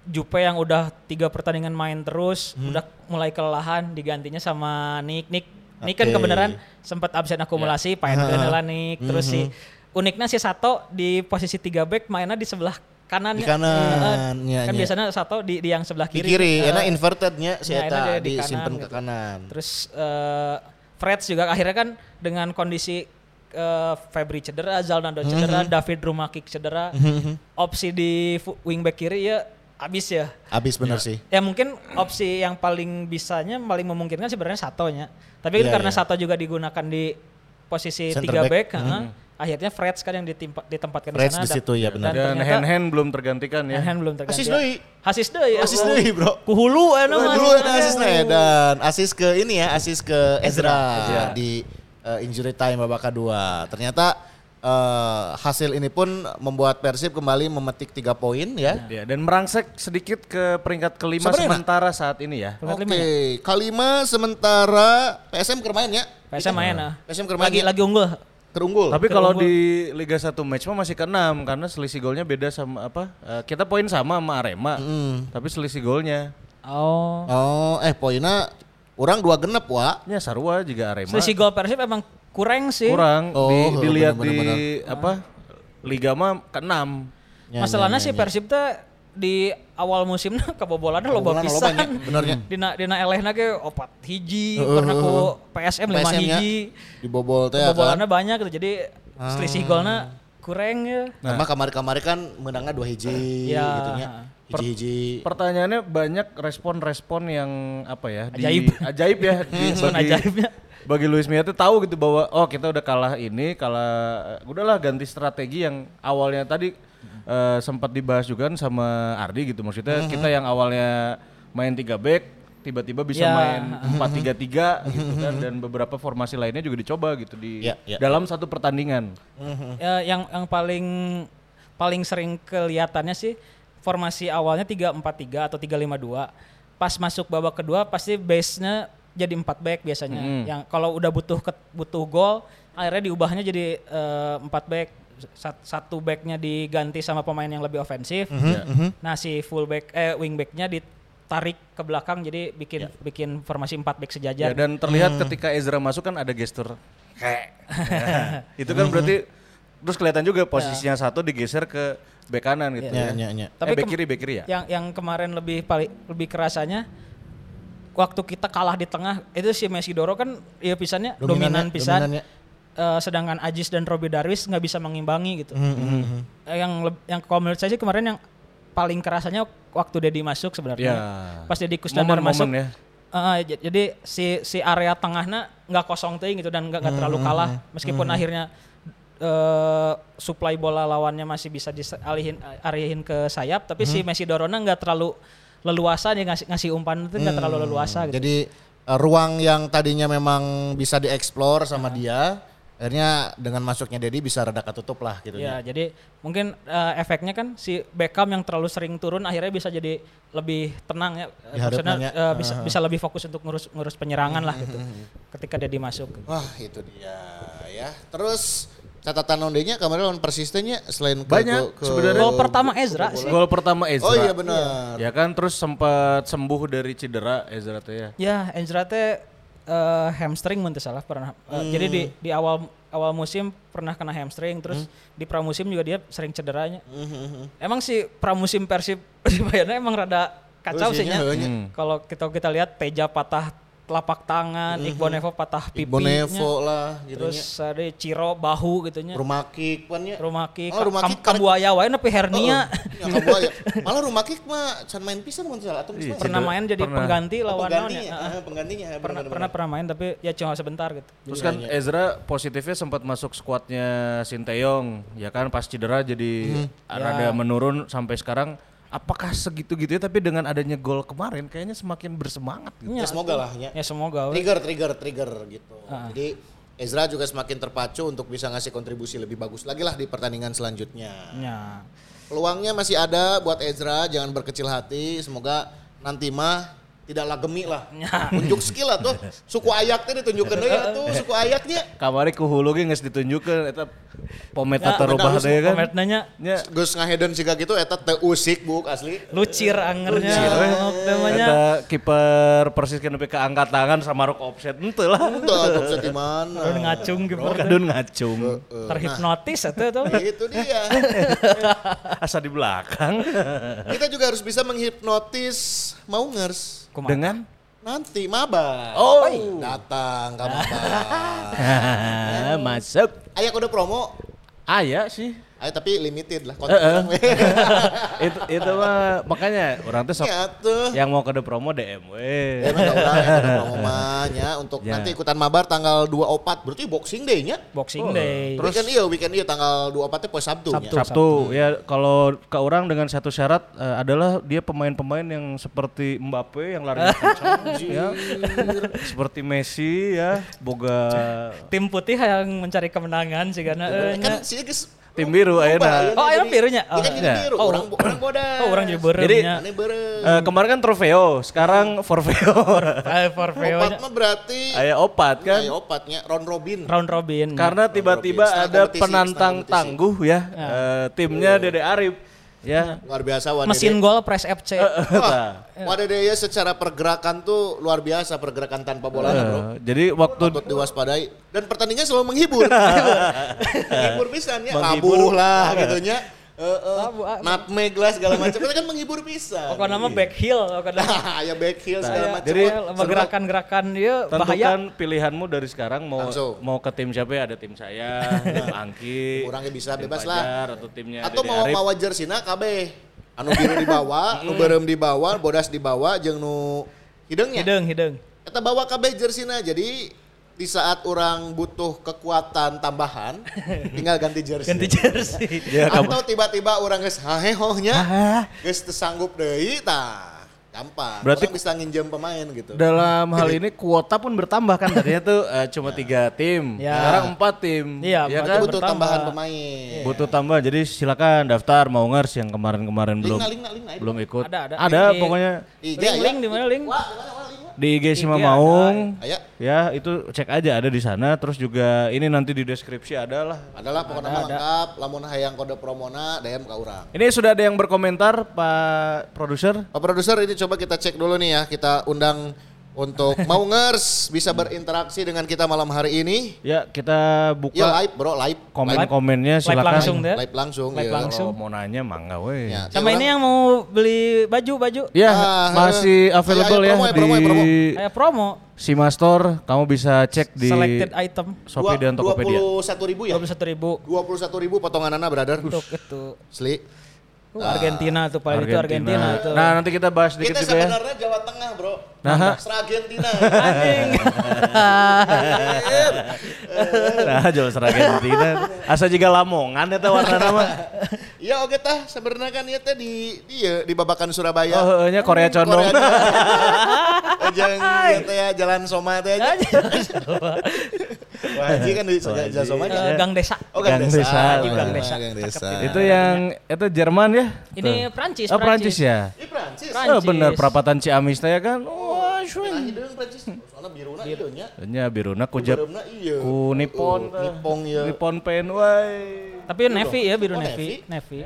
Jupe yang udah tiga pertandingan main terus, Hmm. udah mulai kelelahan, digantinya sama Nick. Nick, Nick kan kebenaran sempat absen akumulasi, Ya. Paen lah Nick. Terus si uniknya si Sato di posisi tiga back mainnya di sebelah kanan. Di kanan, ya, kan ya. biasanya Sato di, di yang sebelah Di kiri. kiri, Eh, enak invertednya si ya, Eta di disimpan kanan ke gitu. kanan. Terus eh Freds juga akhirnya kan dengan kondisi eh, Febri cedera, Zalnado cedera, Mhm. David Rumakik cedera, opsi di wingback kiri ya abis ya. Abis bener sih. Ya mungkin opsi yang paling bisanya, paling memungkinkan sebenarnya Satonya. Tapi kan Iya, karena iya. Sato juga digunakan di posisi Center tiga back. back, heeh, akhirnya Freds kan yang ditimpa, ditempatkan Freds di sana. di situ, ya, benar. Dan ternyata hand hand belum tergantikan ya. hand belum terganti. Asis deui. Asis deui. ya. Asis deui, Bro. Kuhulu enak Wah, mah. dulu ada asis dan asis ke ini ya, asis ke Ezra, di uh, injury time babak kedua. Ternyata uh, hasil ini pun membuat Persib kembali memetik tiga poin ya. Ya, dan merangsek sedikit ke peringkat kelima Sebenarnya, sementara saat ini ya. Oke, lima ya? kelima sementara PSM kermain ya. PSM main ah. PSM kermain Lagi ya. lagi unggul. Terunggul. Tapi kalau di Liga 1 match mah masih ke-6 karena selisih golnya beda sama apa? eh, kita poin sama sama Arema. Tapi selisih golnya. Oh. Oh, eh poinnya orang dua genep wa. Ya Sarua juga Arema. Selisih gol Persib emang kurang sih. kurang Oh, di, bener, dilihat bener, di bener. apa? Liga mah ke-6. Ya, Masalahnya ya, sih ya, ya. Persib teh di awal musimnya kebobolannya (laughs) loba Kebobolan pisan. lobanya, benernya. (laughs) Dina dina elehna ge opat hiji karena ku PSM 5 PSM nya hiji. dibobol teh ya kan. Kebobolannya banyak gitu. Jadi selisih golnya kurang ya. Nah, kamari-kamari kan menangnya dua hiji Ya. gitu nya. Hiji-hiji. Pertanyaannya banyak respon-respon yang apa ya? di- Ajaib. ajaib ya (laughs) di, bagi, ajaibnya. Bagi Luis tuh tahu gitu bahwa oh kita udah kalah ini, kalah udahlah ganti strategi yang awalnya tadi eh, sempat dibahas juga kan sama Ardi gitu maksudnya Mm-hmm. kita yang awalnya main tiga back tiba-tiba bisa Ya. main (laughs) empat tiga tiga gitu kan dan beberapa formasi lainnya juga dicoba gitu di Ya, ya. dalam satu pertandingan. Ya, yang yang paling paling sering kelihatannya sih formasi awalnya 3-4-3 atau 3-5-2. Pas masuk babak kedua pasti base-nya jadi 4 back biasanya. Yang kalau udah butuh ke- butuh gol akhirnya diubahnya jadi 4 back. Sat- Satu backnya diganti sama pemain yang lebih ofensif. Ya. Nah si full back eh wing backnya ditarik ke belakang jadi bikin bikin formasi 4 back Ya, sejajar. dan terlihat ketika Ezra masuk kan ada gestur kayak Ya, (laughs) itu kan berarti terus kelihatan juga posisinya satu digeser ke bek kanan gitu Ya, ya. ya, ya. Tapi Tapi bek kem- kiri bek kiri ya. yang yang kemarin lebih paling lebih kerasanya waktu kita kalah di tengah itu si Messi Doro kan ya pisannya Dominan pisan. Eh, sedangkan Ajis dan Robbie Darwis nggak bisa mengimbangi gitu. Hmm, Eh, yang yang kalau menurut saya sih kemarin yang paling kerasanya waktu Dedi masuk sebenarnya. Ya. pas Dedi Kusnandar masuk. ya. j- jadi si si area tengahnya nggak kosong tuh gitu dan nggak terlalu kalah. meskipun akhirnya eh supply bola lawannya masih bisa dialihin alihin ke sayap tapi si Messi Dorona nggak terlalu leluasa dia ngasih ngasih umpan itu nggak terlalu leluasa gitu. Jadi uh, ruang yang tadinya memang bisa dieksplor sama dia, akhirnya dengan masuknya Dedi bisa rada ketutup lah gitu Ya, jadi mungkin eh, efeknya kan si Beckham yang terlalu sering turun akhirnya bisa jadi lebih tenang ya. Eh, hadapannya. Maksudnya eh, bisa bisa lebih fokus untuk ngurus ngurus penyerangan lah gitu. Ketika dia dimasuk. Wah itu dia ya. Terus catatan ondenya kemarin lawan Persistennya selain ke, Banyak, ke- sebenarnya. Gol pertama Ezra sih. Gol pertama Ezra. Oh iya benar. Ya kan terus sempat sembuh dari cedera Ezra teh ya. Ya, Ezra teh eh, hamstring mun salah pernah. Eh, Jadi di di awal awal musim pernah kena hamstring terus di pramusim juga dia sering cederanya. Emang sih pramusim Persib (laughs) di Bayana emang rada kacau Oh, sih heunya. Kalau kita kita lihat Teja patah telapak tangan, Iqbal Nevo patah pipi. Bonevo lah gitu Terus ada Ciro bahu gitu nya. Rumah kick pan nya. Rumah kick, Oh, rumah kam, kambuaya wae nepi hernia. Ya, kamu aja. Malah rumah kick mah can main pisan mun salah atau main? pernah main jadi Pernah. pengganti Oh, lawan penggantinya, naon ya. ah, penggantinya. ya, Pernah benar-benar. pernah pernah main tapi ya cuma sebentar gitu. Terus kan Ezra positifnya sempat masuk skuadnya Sinteyong, ya kan pas cedera jadi rada menurun sampai sekarang. Apakah segitu gitu ya? Tapi dengan adanya gol kemarin, kayaknya semakin bersemangat gitu. Ya, semoga lah ya. Ya semoga. Trigger, trigger, trigger gitu. Ah. Jadi Ezra juga semakin terpacu untuk bisa ngasih kontribusi lebih bagus lagi lah di pertandingan selanjutnya. Ya. Peluangnya masih ada buat Ezra, jangan berkecil hati. Semoga nanti mah tidaklah gemi lah. (laughs) Ya. Tunjuk skill lah tuh. Suku ayaknya ditunjukkan deui tuh, (laughs) suku ayaknya. Kamari ku hulu ge geus ditunjukkeun eta pomet Ya, terubah deui kan. Komet nanya Nya Geus ngahedon siga gitu eta teu usik buk asli. lucir angernya. Oh, namanya. Eta kiper Persis kan ke angkat tangan sama rok offset henteu lah. Tuh bisa di mana. Kadun ngacung kiper. Kadun ngacung. Terhipnotis itu tuh. Itu dia. (laughs) Asa di belakang. Kita juga harus bisa menghipnotis maungers. Kumaha? Dengan Nanti maba. Oh. Datang ke maba. (laughs) masuk. Ayah kode promo. Aya sih. Ayo tapi limited lah. Konten. (laughs) itu itu mah makanya orang tuh sok Ya tuh. yang mau kode promo DM we. Ya enggak udah ya kode promo (laughs) nya untuk Ya. nanti ikutan mabar tanggal 24 berarti boxing day nya. Boxing Oh, Day. terus- weekend iya weekend iya tanggal 24 teh poe Sabtu nya. Sabtu. Sabtu ya kalau ke orang dengan satu syarat eh, adalah dia pemain-pemain yang seperti Mbappe yang lari (laughs) kencang ya. Seperti Messi ya, boga Tim putih yang mencari kemenangan sih karena eh, Kan nya. sih. Tim biru ayeuna. Oh, birunya? Iya kan Oh, jadi ya. biru. Oh. Orang orang bodas. Oh, orang jadi berem Jadi. Eh, kemarin kan trofeo, sekarang forfeo. (laughs) Eh, for Opat mah berarti Aya opat kan. Ayo opatnya round robin. round robin. Karena tiba-tiba ada penantang tangguh ya, eh, timnya Dede Arif ya. Luar biasa Wadede. mesin gol press FC. Wah, Wadede ya secara pergerakan tuh luar biasa pergerakan tanpa bola bro. Eh, jadi waktu Patut diwaspadai dan pertandingan selalu menghibur. (laughs) menghibur pisan ya, Menghibur. abuh lah gitunya. Abuh, ah. nutmeg lah segala macam itu kan menghibur pisan. Pokoknya nama back heel, (laughs) ya back heel segala macam. jadi gerakan-gerakan dia bahaya. tentukan pilihanmu dari sekarang mau Langsung. mau ke tim siapa ya ada tim saya, (laughs) tim Angki, Orangnya bisa tim bebas Fajar, atau timnya Atau mau Arif. mawa jersina KB. Anu biru di bawah, (laughs) nu berem di bawah, bodas di bawah jeung nu hidungnya. Hidung, hidung. Kita bawa KB jersina jadi di saat orang butuh kekuatan tambahan, (laughs) tinggal ganti jersey. Ganti jersey. Ya, kamu- Atau tiba-tiba orang geus hahehohnya, geus teu sanggup deui tah. Gampang. Berarti- orang bisa nginjem pemain gitu. dalam hal ini kuota pun bertambah kan tadinya tuh eh, cuma tiga tim, Ya. sekarang empat tim, Iya, ya kan? butuh bertambah. tambahan pemain. Butuh tambah, jadi silakan daftar mau ngers yang kemarin-kemarin Link belum link link na. belum ikut. Ada, ada. Ada pokoknya IG Link, ya. link di mana link? Wah, di IG Sima IG Maung. Aya, Ya itu cek aja ada di sana. Terus juga ini nanti di deskripsi ada lah. adalah pokoknya mah lengkap, lamun hayang kode promona DM ka urang. Ini sudah ada yang berkomentar Pak Produser. Pak produser ini coba kita cek dulu nih ya, kita undang untuk (laughs) Maungers bisa berinteraksi dengan kita malam hari ini. Ya kita Ya buka live bro, live. komen-komennya Live silakan. langsung deh. Live langsung. Live ya. langsung. Kalau mau nanya mangga weh. Ya, Sama ini yang mau beli baju-baju. Ya Ah, masih available Ayo, ayo, ya promo, ya, promo, ya, promo. di Kayak promo. Sima Store. Kamu bisa cek di Selected item. Shopee dan Tokopedia. 21 ribu ya? 21 ribu 21 ribu potongan anak brother. untuk itu. Asli. Argentina tuh paling itu Argentina tuh. Nah nanti kita bahas sedikit Kita juga ya. sebenarnya Jawa Tengah bro. Nah. Argentina. Anjing. Nah jual Argentina. Asa juga lamongan eta warna nama. Iya oke tah sebenarnya kan ieu teh di dia di babakan Surabaya. Oh nya Korea condong. Korea (laughs) Jeung ieu teh ya jalan Soma teh aja. (laughs) Wah, Haji kan di Eh, aja. Gang Desa. Oh, Gang Gang Desa. Desa. Gang Gang Desa. Gang Desa. Itu yang itu Jerman ya? Ini Tuh. Prancis, Oh Prancis Prancis. ya? Ini Prancis. Prancis. Oh bener perapatan Ciamis teh ya kan. Wah, Nah, syuing. hideung Prancis. Soalnya biruna ieu nya. Nya biruna kujab Biruna iya. ku Nippon teh. Nippon ieu. Nippon pen wai. Tapi navy ya, biru Oh, navy. Navy.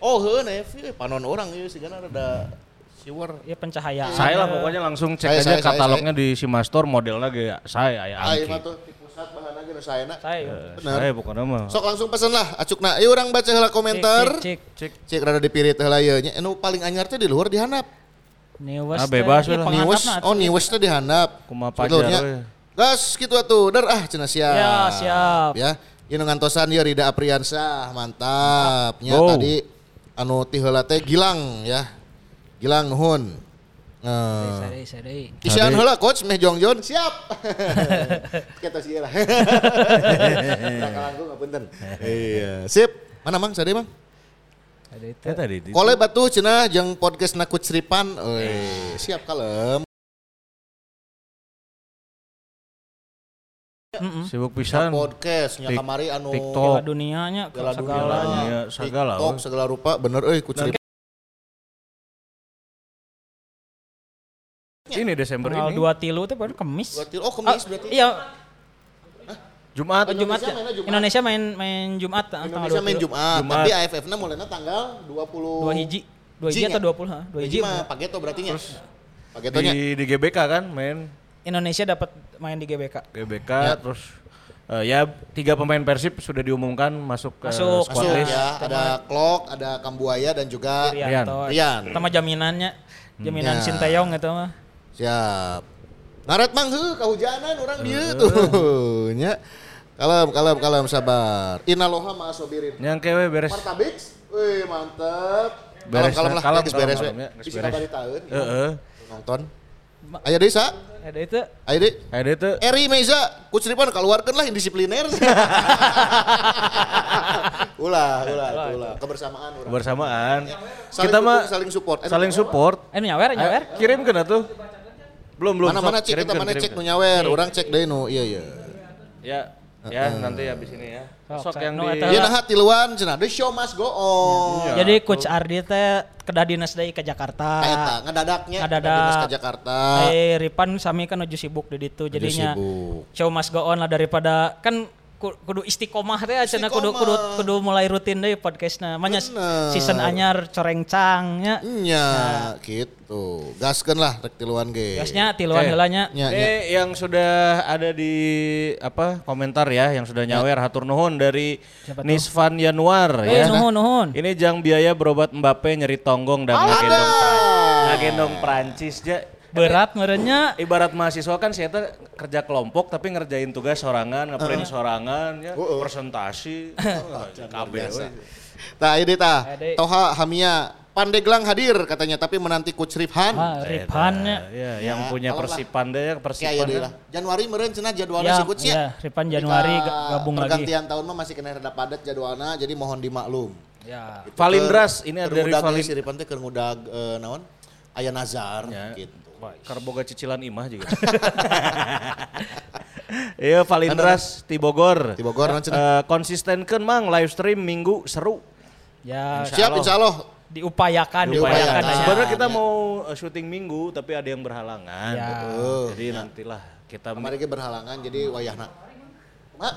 Oh, heuh Nevi panon orang ieu sigana rada siwer. Ya pencahayaan. Saya lah pokoknya langsung cek aja katalognya di Simastore modelnya ge saya Angki. mah tuh pusat bahan aja nu saena. Saya. Bener. Saya bukan nama. Sok langsung pesen lah, acukna. Ayo orang baca heula komentar. Cik, cik, Cek rada dipirit heula ieu nya. Anu paling anyar teh di luar dihandap. Niwes. Ah, bebas teh. we lah. Iya, nah, oh niwes teh dihandap. Kumaha pajar. Gas gitu atuh, dar ah cenah siap. Ya, siap. Ya, ieu ngantosan ieu Rida Apriansah, mantap. Nya tadi anu ti heula teh Gilang ya. Gilang nuhun. Eh, Sadai, sadai. Isian heula coach meh jongjon siap. (laughs) Kita sih lah. (laughs) Kalangkung ngapunten. Iya, sip. Mana Mang? Sade Mang? Sadai itu. Ya tadi. Kole batu cenah jeung podcast nakut seripan. Euy, siap kalem. Sibuk pisan. podcast nya kamari anu TikTok. Piala dunianya, segalanya. dunia, segala, TikTok oh. segala rupa bener euy ku Ini Desember Tanggal ini. dua tilu itu baru kemis. Berarti oh kemis Ah, berarti. Iya, Jumat. oh, Jumat. Indonesia ya? mainnya Jumat. Indonesia main main Jumat tanggal Indonesia main 23. Jumat, Jumat. tapi AFF-nya mulainya tanggal 20 Dua hiji. Dua hiji Hiji atau nya? 20, ha? Dua Hiji hiji. mah Pageto berarti nya. Pagetonya. Di, di GBK kan main Indonesia dapat main di GBK. GBK Ya. terus eh, ya tiga pemain Persib sudah diumumkan masuk ke Masuk. squad Masuk list. ya, ada Klok, ada Kambuaya dan juga Rianto. Rian. Sama jaminannya. Jaminan Ya. Sinteyong itu mah. Siap. Ngaret mang heuh kahujanan orang dia tuh (laughs) nya. Kalem, kalem, kalem sabar. Inaloha ma sobirin. Yang kewe beres. Martabix, wih mantep. Beres, kalem, kalem lah, kalem, beres we. Bisa beres. kabari. Heeh. Nonton. Aya deui sa? Ada itu Aya deui. Ada itu Eri Meza, coach Ripan keluarkan lah indisipliner. (laughs) ulah, ulah, ulah. Kebersamaan urang. bersamaan. Saling Kita mah saling support. Saling support. Eh nyawer, nyawer. Kirim ke tuh. Belum belum. Mana mana sok, cek kita mana cek nu nyawer, orang cek deui nu. Iya iya. Ya, ya nanti habis ini ya. Sok, yang no, di eta. Iya nah tiluan cenah, the show must go on. Iya. Jadi coach Ardi teh kedah dinas deui ke Jakarta. Kaeta ngedadaknya Ngadadak. dinas ke Jakarta. Eh Ripan sami kan nuju sibuk di ditu jadinya sibuk. show must go on lah daripada kan kudu istiqomah teh cenah kudu kudu kudu mulai rutin deui podcastna. Manya Bener. season anyar coreng cangnya. Nya gitu. Gaskeun lah rek tiluan ge. Gasnya tiluan heula nya. Eh, yang sudah ada di apa komentar ya, yang sudah nyawer hatur nuhun dari? Nisvan Yanuar Eh ya. nuhun nuhun. Ini jang biaya berobat Mbappe nyeri tonggong dan ngagendong Prancis. Ngagendong Prancis ja. Berat merenya. Ibarat mahasiswa kan saya kerja kelompok tapi ngerjain tugas sorangan, ngeprint sorangan ya, Uh-uh. presentasi. (laughs) Kabeh we. Tah ini tah. Ade. Toha Hamia Pandeglang hadir katanya tapi menanti coach Rifhan. Ah, Ripannya. Ya, yang Ya, punya kalau lah. Persipan deh, Kayak Persipan deui deh. lah. Januari meureun cenah jadwalnya Ya, si coach nya. ya, Ripan Januari ga- gabung lagi. Pergantian tahun mah masih kena rada padat jadwalnya jadi mohon dimaklum. Ya. Valindras, ini ada dari ngudag Valin- Si Rifhan teh keur ngudag eh, naon? Aya Nazar Ya. gitu. Karboga cicilan imah juga. (laughs) Iya Valindras di Bogor. Di Bogor cenah? Eh, konsistenkeun mang live stream minggu seru. Ya Siap insyaallah. diupayakan, Diupayakan. diupayakan. Nah. Sebenarnya kita mau eh, syuting minggu tapi ada yang berhalangan. Ya. Betul. Jadi nantilah kita Kemarin ge berhalangan jadi wayahna. Mak,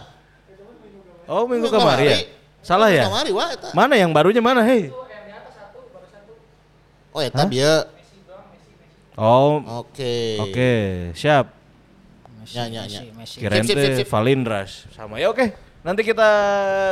Oh minggu Minggu kemarin ya? kemari. Salah ya? Kamari wah eta. Mana yang barunya mana hei? Oh eta bieu. Oh Oke. oke siap. Messi, Messi. Kirain Sip, sip, sip, teh sip. Valindras sama ya oke. Nanti kita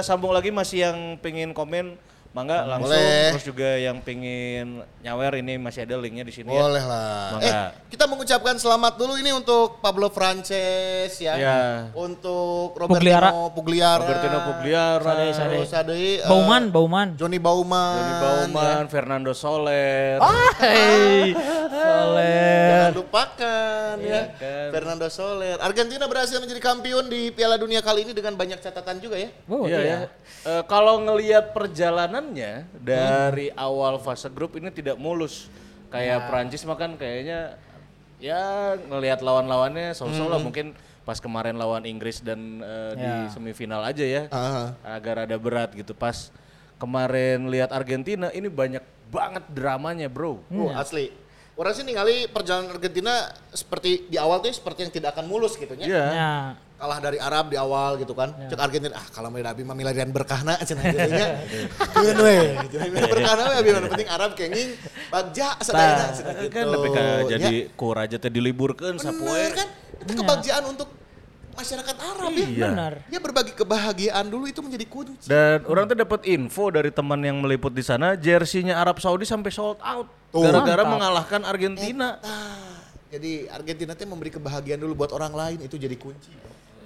sambung lagi masih yang pengen komen mangga langsung Boleh. terus juga yang pengen nyawer ini masih ada linknya di sini Boleh ya. lah. Mangga. Eh, kita mengucapkan selamat dulu ini untuk Pablo Frances ya. Ya. Untuk Pugliara. Robertino Pugliara. Robertino Pugliara, Sade, sade. Ada eh, Bauman, Bauman. Johnny Bauman. Johnny Bauman, Fernando Soler. Hai, Jangan Soler. lupakan ya. kan. Fernando Soler. Argentina berhasil menjadi kampion di Piala Dunia kali ini dengan banyak catatan juga ya. Oh, iya ya. Eh, kalau ngelihat perjalanannya dari awal fase grup ini tidak mulus. Kayak Prancis mah kan kayaknya ya ngelihat lawan-lawannya so-so lah mungkin pas kemarin lawan Inggris dan di Ya. semifinal aja ya. Ah. Agak rada berat gitu. Pas kemarin lihat Argentina ini banyak banget dramanya, Bro. Oh, asli. Orang sih ningali perjalanan Argentina seperti di awal tuh seperti yang tidak akan mulus gitu ya. Iya. Ya. Kalah dari Arab di awal gitu kan. Cek Argentina, ah kalau dari Abi mah milarian berkahna cenah (laughs) jadinya. Keun we. Jadi milarian berkahna we abi mana penting Arab kenging bagja sadayana cenah gitu. kan tapi ka jadi Ya, kur aja teh diliburkeun sapoe. kan? Itu kebahagiaan untuk masyarakat Arab ya. Iya. Benar. Dia berbagi kebahagiaan dulu itu menjadi kunci. Dan orang tuh dapat info dari teman yang meliput di sana, jersinya Arab Saudi sampai sold out Tuh. gara-gara Mantap. mengalahkan Argentina. Ah, jadi Argentina teh memberi kebahagiaan dulu buat orang lain itu jadi kunci.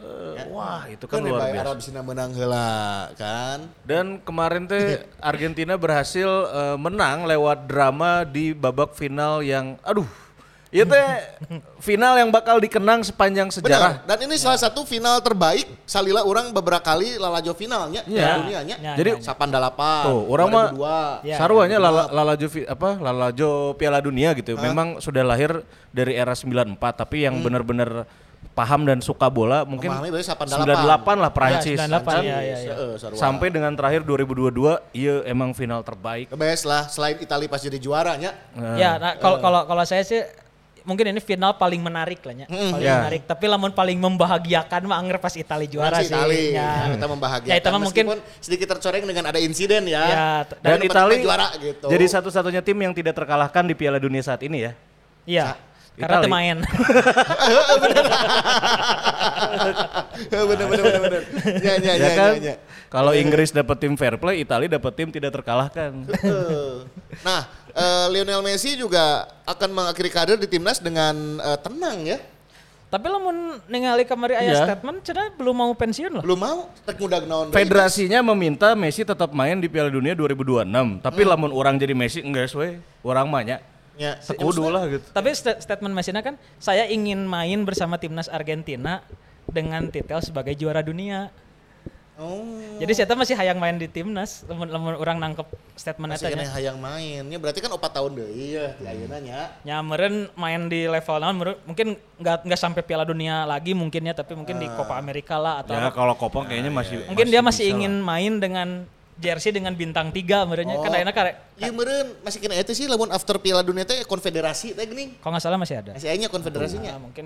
Eh, wah, itu kan Kan luar ya, biasa. Arab sina menang heula kan. Dan kemarin teh Argentina berhasil eh, menang lewat drama di babak final yang aduh, itu teh (laughs) final yang bakal dikenang sepanjang sejarah. Benar. Dan ini salah satu final terbaik salila orang beberapa kali lalajo finalnya Iya. Piala dunianya. Ya, Jadi ya, ya. Sapan dalapan. Tuh, orang mah 2002. Ya. Saruannya lala, lalajo apa lalajo Piala Dunia gitu. Memang sudah lahir dari era 94 tapi yang benar-benar paham dan suka bola mungkin Memahami berarti 88. 98 lah Prancis. Ya, 98 ya, ya, ya. Sampai dengan terakhir 2022, iya emang final terbaik. The best lah selain Italia pas jadi juaranya. Ya, nah, kalau kalau kalau saya sih mungkin ini final paling menarik lah ya. Paling Ya. menarik, tapi lamun paling membahagiakan mah anger pas Italia juara sih. Itali. Ya. Nah, kita membahagiakan. Ya, itu mah mungkin- Meskipun sedikit tercoreng dengan ada insiden ya. Ya, Dan Italia tempat juara gitu. jadi satu-satunya tim yang tidak terkalahkan di Piala Dunia saat ini ya. Iya. Karena Itali. main. (laughs) bener bener bener bener. Ya ya Ya ya kan? ya. ya. Kalau Inggris dapat tim fair play, Italia dapat tim tidak terkalahkan. Nah, eh, Lionel Messi juga akan mengakhiri karir di timnas dengan eh, tenang ya. tapi lamun ningali kamari aya Iya. statement cenah belum mau pensiun loh. Belum mau tek naon. Federasinya meminta Messi tetap main di Piala Dunia 2026, tapi lamun orang jadi Messi enggak we, orang banyak. Ya, Sekudu lah gitu. Tapi sta- statement Messina kan saya ingin main bersama timnas Argentina dengan titel sebagai juara dunia. Oh. Jadi saya masih hayang main di timnas, orang nangkep statement Masih eta nya. hayang mainnya berarti kan 4 tahun deh iya di ayeuna nya. Ya meureun main di level naon meureun mungkin nggak nggak sampai Piala Dunia lagi mungkin ya, tapi mungkin di Copa America lah atau Ya kalau Kopong kayaknya masih mungkin dia masih ingin main dengan jersey dengan bintang tiga meureunnya kan ayeuna kare Iya meureun masih kena itu sih lamun after Piala Dunia teh konfederasi teh geuning. kalau nggak salah masih ada. Masih nya konfederasinya. Nah, mungkin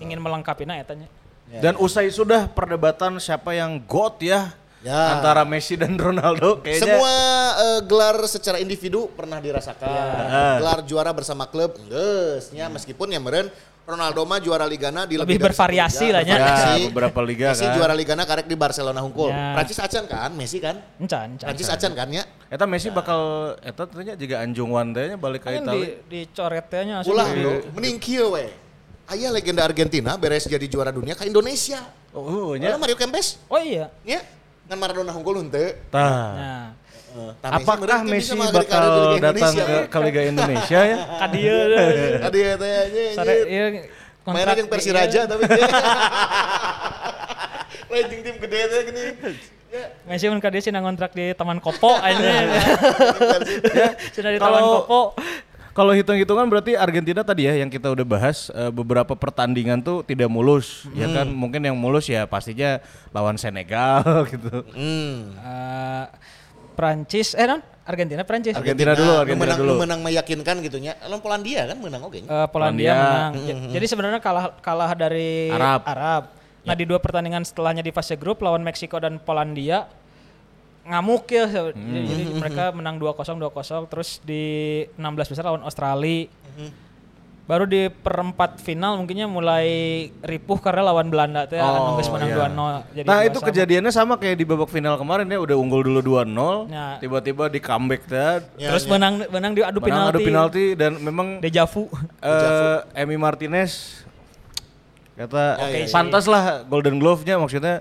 ingin melengkapinya etanya. lah. Dan usai sudah perdebatan siapa yang GOAT ya, Ya. antara Messi dan Ronaldo kayaknya Semua eh, gelar secara individu pernah dirasakan. Iya. Gelar juara bersama klub geus nya meskipun ya meureun Ronaldo mah juara Ligana di Lebih bervariasi lah nya. Bervariasi. Ya, beberapa liga Messi kan. juara Ligana karek di Barcelona hungkul. Ya. Prancis acan kan, Messi kan? Encan, encan. Prancis acan kan ya? Eta Messi bakal eta tentunya juga anjung wan teh nya balik ke di Italia. dicoret teh nya Ulah bro, mending kieu we. Aya legenda Argentina beres jadi juara dunia ke Indonesia. Oh, Ya. nya. Mario Kempes, Oh iya. ya. Ngan Maradona hungkul henteu. Tah. Nah, Tah Apakah Messi bakal datang ke, (laughs) ke Liga Indonesia ya? kadieu Tadi ya teh Sare ieu Mainnya yang Persiraja tapi lain (laughs) tim gede teh gini. Ya, Messi mun kadieu cenah ngontrak di Taman Kopo aja. Cenah di Taman Kalau- Kopo. Kalau hitung-hitungan berarti Argentina tadi ya yang kita udah bahas eh, beberapa pertandingan tuh tidak mulus ya kan mungkin yang mulus ya pastinya lawan Senegal (laughs) gitu. Hmm. Eh, Prancis eh non Argentina Prancis. Argentina dulu, Argentina menang, dulu. menang meyakinkan gitu nya. Lawan Polandia kan menang oke. Eh, Polandia Polandia. menang. Ja- Jadi sebenarnya kalah kalah dari Arab. Nah di dua pertandingan setelahnya di fase grup lawan Meksiko dan Polandia ngamuk ya. Jadi, jadi mereka menang 2-0 2-0 terus di 16 besar lawan Australia. Baru di perempat final mungkinnya mulai ripuh karena lawan Belanda teh anu geus menang iya. 2-0. Jadi nah itu sama. kejadiannya sama kayak di babak final kemarin ya udah unggul dulu 2-0 Ya. tiba-tiba di comeback teh Ya, terus menang menang di adu menang penalti. adu penalti dan memang Deja vu. eh Emi Martinez kata Ya, ya, ya. pantas lah Golden Glove-nya maksudnya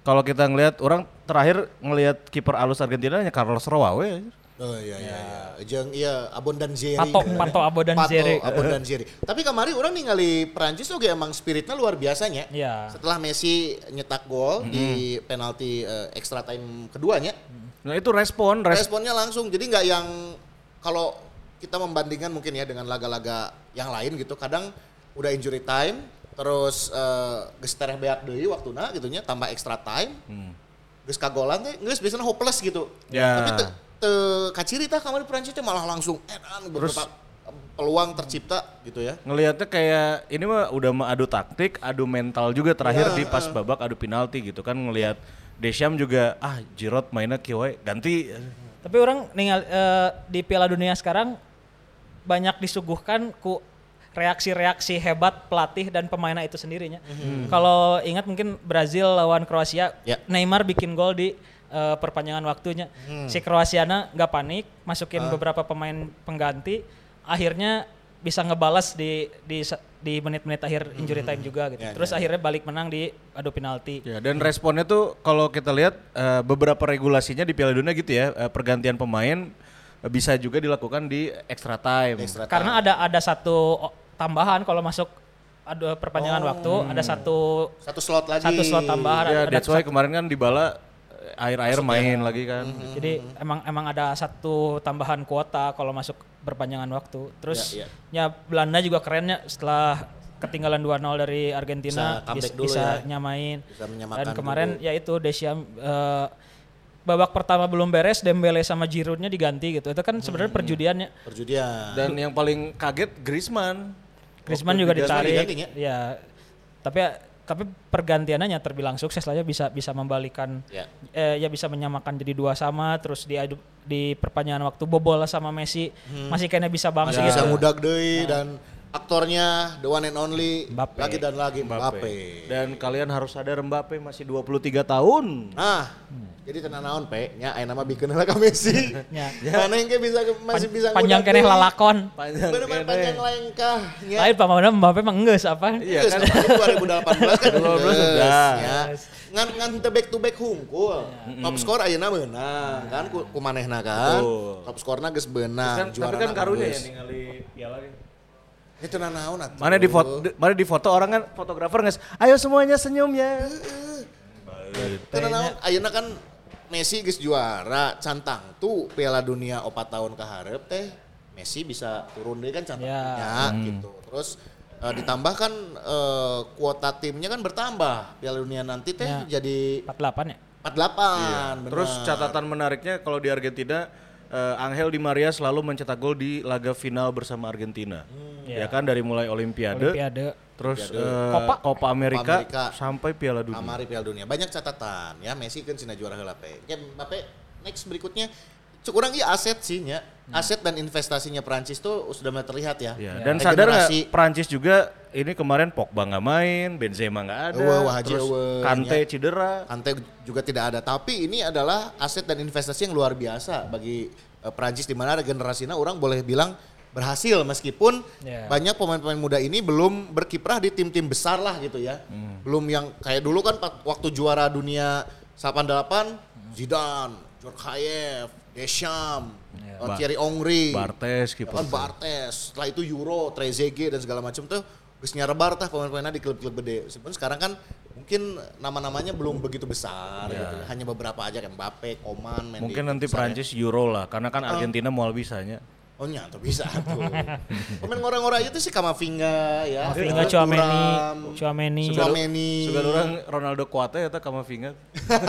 kalau kita ngelihat orang terakhir ngelihat kiper alus Argentina nya Carlos Roawe Oh iya iya iya. Jeung iya Abon dan Zeri. Pato Pato Abo dan Pato, Zere. Abon dan Zeri. Tapi kemarin orang ningali Prancis oke emang spiritnya luar biasanya. Iya. Setelah Messi nyetak gol di penalti eh, extra time keduanya, nah itu respon respon responnya langsung. Jadi nggak yang kalau kita membandingkan mungkin ya dengan laga-laga yang lain gitu, kadang udah injury time, terus eh geus tereh beak deui waktuna gitu nya, tambah extra time. Geus kagolan teh geus biasanya hopeless gitu. Ya. Tapi teu teu kaciri tah kamari Prancis teh malah langsung edan beberapa peluang tercipta gitu ya. ngelihatnya kayak ini mah udah mah adu taktik, adu mental juga terakhir di pas babak adu penalti gitu kan ngelihat Deschamps juga ah Giroud mainnya kieu we, ganti Tapi orang ningal eh, di Piala Dunia sekarang banyak disuguhkan ku reaksi-reaksi hebat pelatih dan pemainnya itu sendirinya. Kalau ingat mungkin Brazil lawan Kroasia, Ya. Neymar bikin gol di eh, perpanjangan waktunya. Si Kroasiana nggak panik, masukin beberapa pemain pengganti, akhirnya bisa ngebalas di di di menit-menit akhir injury time juga gitu. Ya, Terus akhirnya balik menang di adu penalti. Ya, dan responnya tuh kalau kita lihat eh, beberapa regulasinya di Piala Dunia gitu ya, eh, pergantian pemain bisa juga dilakukan di extra time. Extra Karena ada ada satu tambahan kalau masuk ada perpanjangan waktu, ada satu Satu slot lagi. satu slot tambahan. Ya, ada that's why kemarin kan Dybala eh, air-air main lagi kan. Jadi emang emang ada satu tambahan kuota kalau masuk perpanjangan waktu. Terus Ya, ya, Belanda juga kerennya setelah ketinggalan 2-0 dari Argentina Bisa comeback bis- dulu bisa ya. nyamain. Bisa menyamakan Dan kemarin ya itu Desiam eh, babak pertama belum beres Dembele sama Giroud-nya diganti gitu. Itu kan sebenarnya perjudiannya. Perjudian. Dan yang paling kaget Griezmann. Griezmann Waktu juga ditarik. ya? Ya. Tapi pergantiannya terbilang sukses lah ya bisa bisa membalikan Ya. eh, ya bisa menyamakan jadi dua sama terus di di perpanjangan waktu bobol sama Messi masih kayaknya bisa banget Masih gitu. bisa ngudag deui dan aktornya the one and only Mbappe. lagi dan lagi Mbappe. Dan kalian harus sadar Mbappe masih 23 tahun. Nah, jadi tenang naon pe, nya aya nama bikin lah ka Messi. Ya. Mana yang kayak bisa masih bisa Panjang keneh lalakon. Panjang Bener-bener kene. panjang lengkah. nya. Lain pamana Mbappe mah geus apa? Iya kan? kemarin 2018 kan (laughs) 2018 geus, sudah. ya. Ngan ngan teu back to back hungkul. Top score ayeuna meunang kan ku, manehna kan. Top score-na geus beunang, Kan, tapi kan juarana karunya ya ningali piala. Itu na naon atuh. Mana di foto, mana di foto orang kan fotografer nges, ayo semuanya senyum ya. Karena naon ayeuna kan Messi geus juara cantang tuh Piala Dunia opat tahun ke hareup teh Messi bisa turun deh kan cantangnya gitu. Terus eh, ditambah kan eh, kuota timnya kan bertambah Piala Dunia nanti teh Ya. jadi 48 ya? 48 bener. Terus catatan menariknya kalau di Argentina eh, Angel Di Maria selalu mencetak gol di laga final bersama Argentina. Ya kan dari mulai Olimpiade, Olimpiade. terus eh, Copa. Copa Amerika, Amerika. sampai Piala Dunia. Amari Piala Dunia banyak catatan ya Messi kan cina juara heula pe. Ya Mbappe next berikutnya cuk urang ieu aset sih nya. Aset dan investasinya Prancis tuh sudah mulai terlihat ya. Ya, Dan sadar nggak Prancis juga ini kemarin Pogba nggak main, Benzema nggak ada, Wah, wah, haji, terus wah, Kante ya. cedera. Kante juga tidak ada. Tapi ini adalah aset dan investasi yang luar biasa bagi eh, Prancis di mana generasinya orang boleh bilang berhasil meskipun Ya. banyak pemain-pemain muda ini belum berkiprah di tim-tim besar lah gitu ya. Belum yang kayak dulu kan waktu juara dunia 88 Zidane, Djorkaeff, Deschamps, eh, Ba- Thierry Henry, Bartes Ya kiper. kan Bartes, setelah itu Euro, Trezeguet dan segala macam tuh geus nyarebar tah pemain-pemainnya di klub-klub gede. Sebenarnya sekarang kan mungkin nama-namanya belum begitu besar gitu. Hanya beberapa aja kayak Mbappe, Coman, Mendy. Mungkin nanti ya. Prancis Euro lah, karena kan Argentina mau bisanya. Oh nyata bisa tuh. (laughs) Pemain orang-orang itu sih Kamavinga ya. Kamavinga, Chouameni, Chouameni. Chouameni. Sudah orang Ronaldo Kuate eta Kamavinga.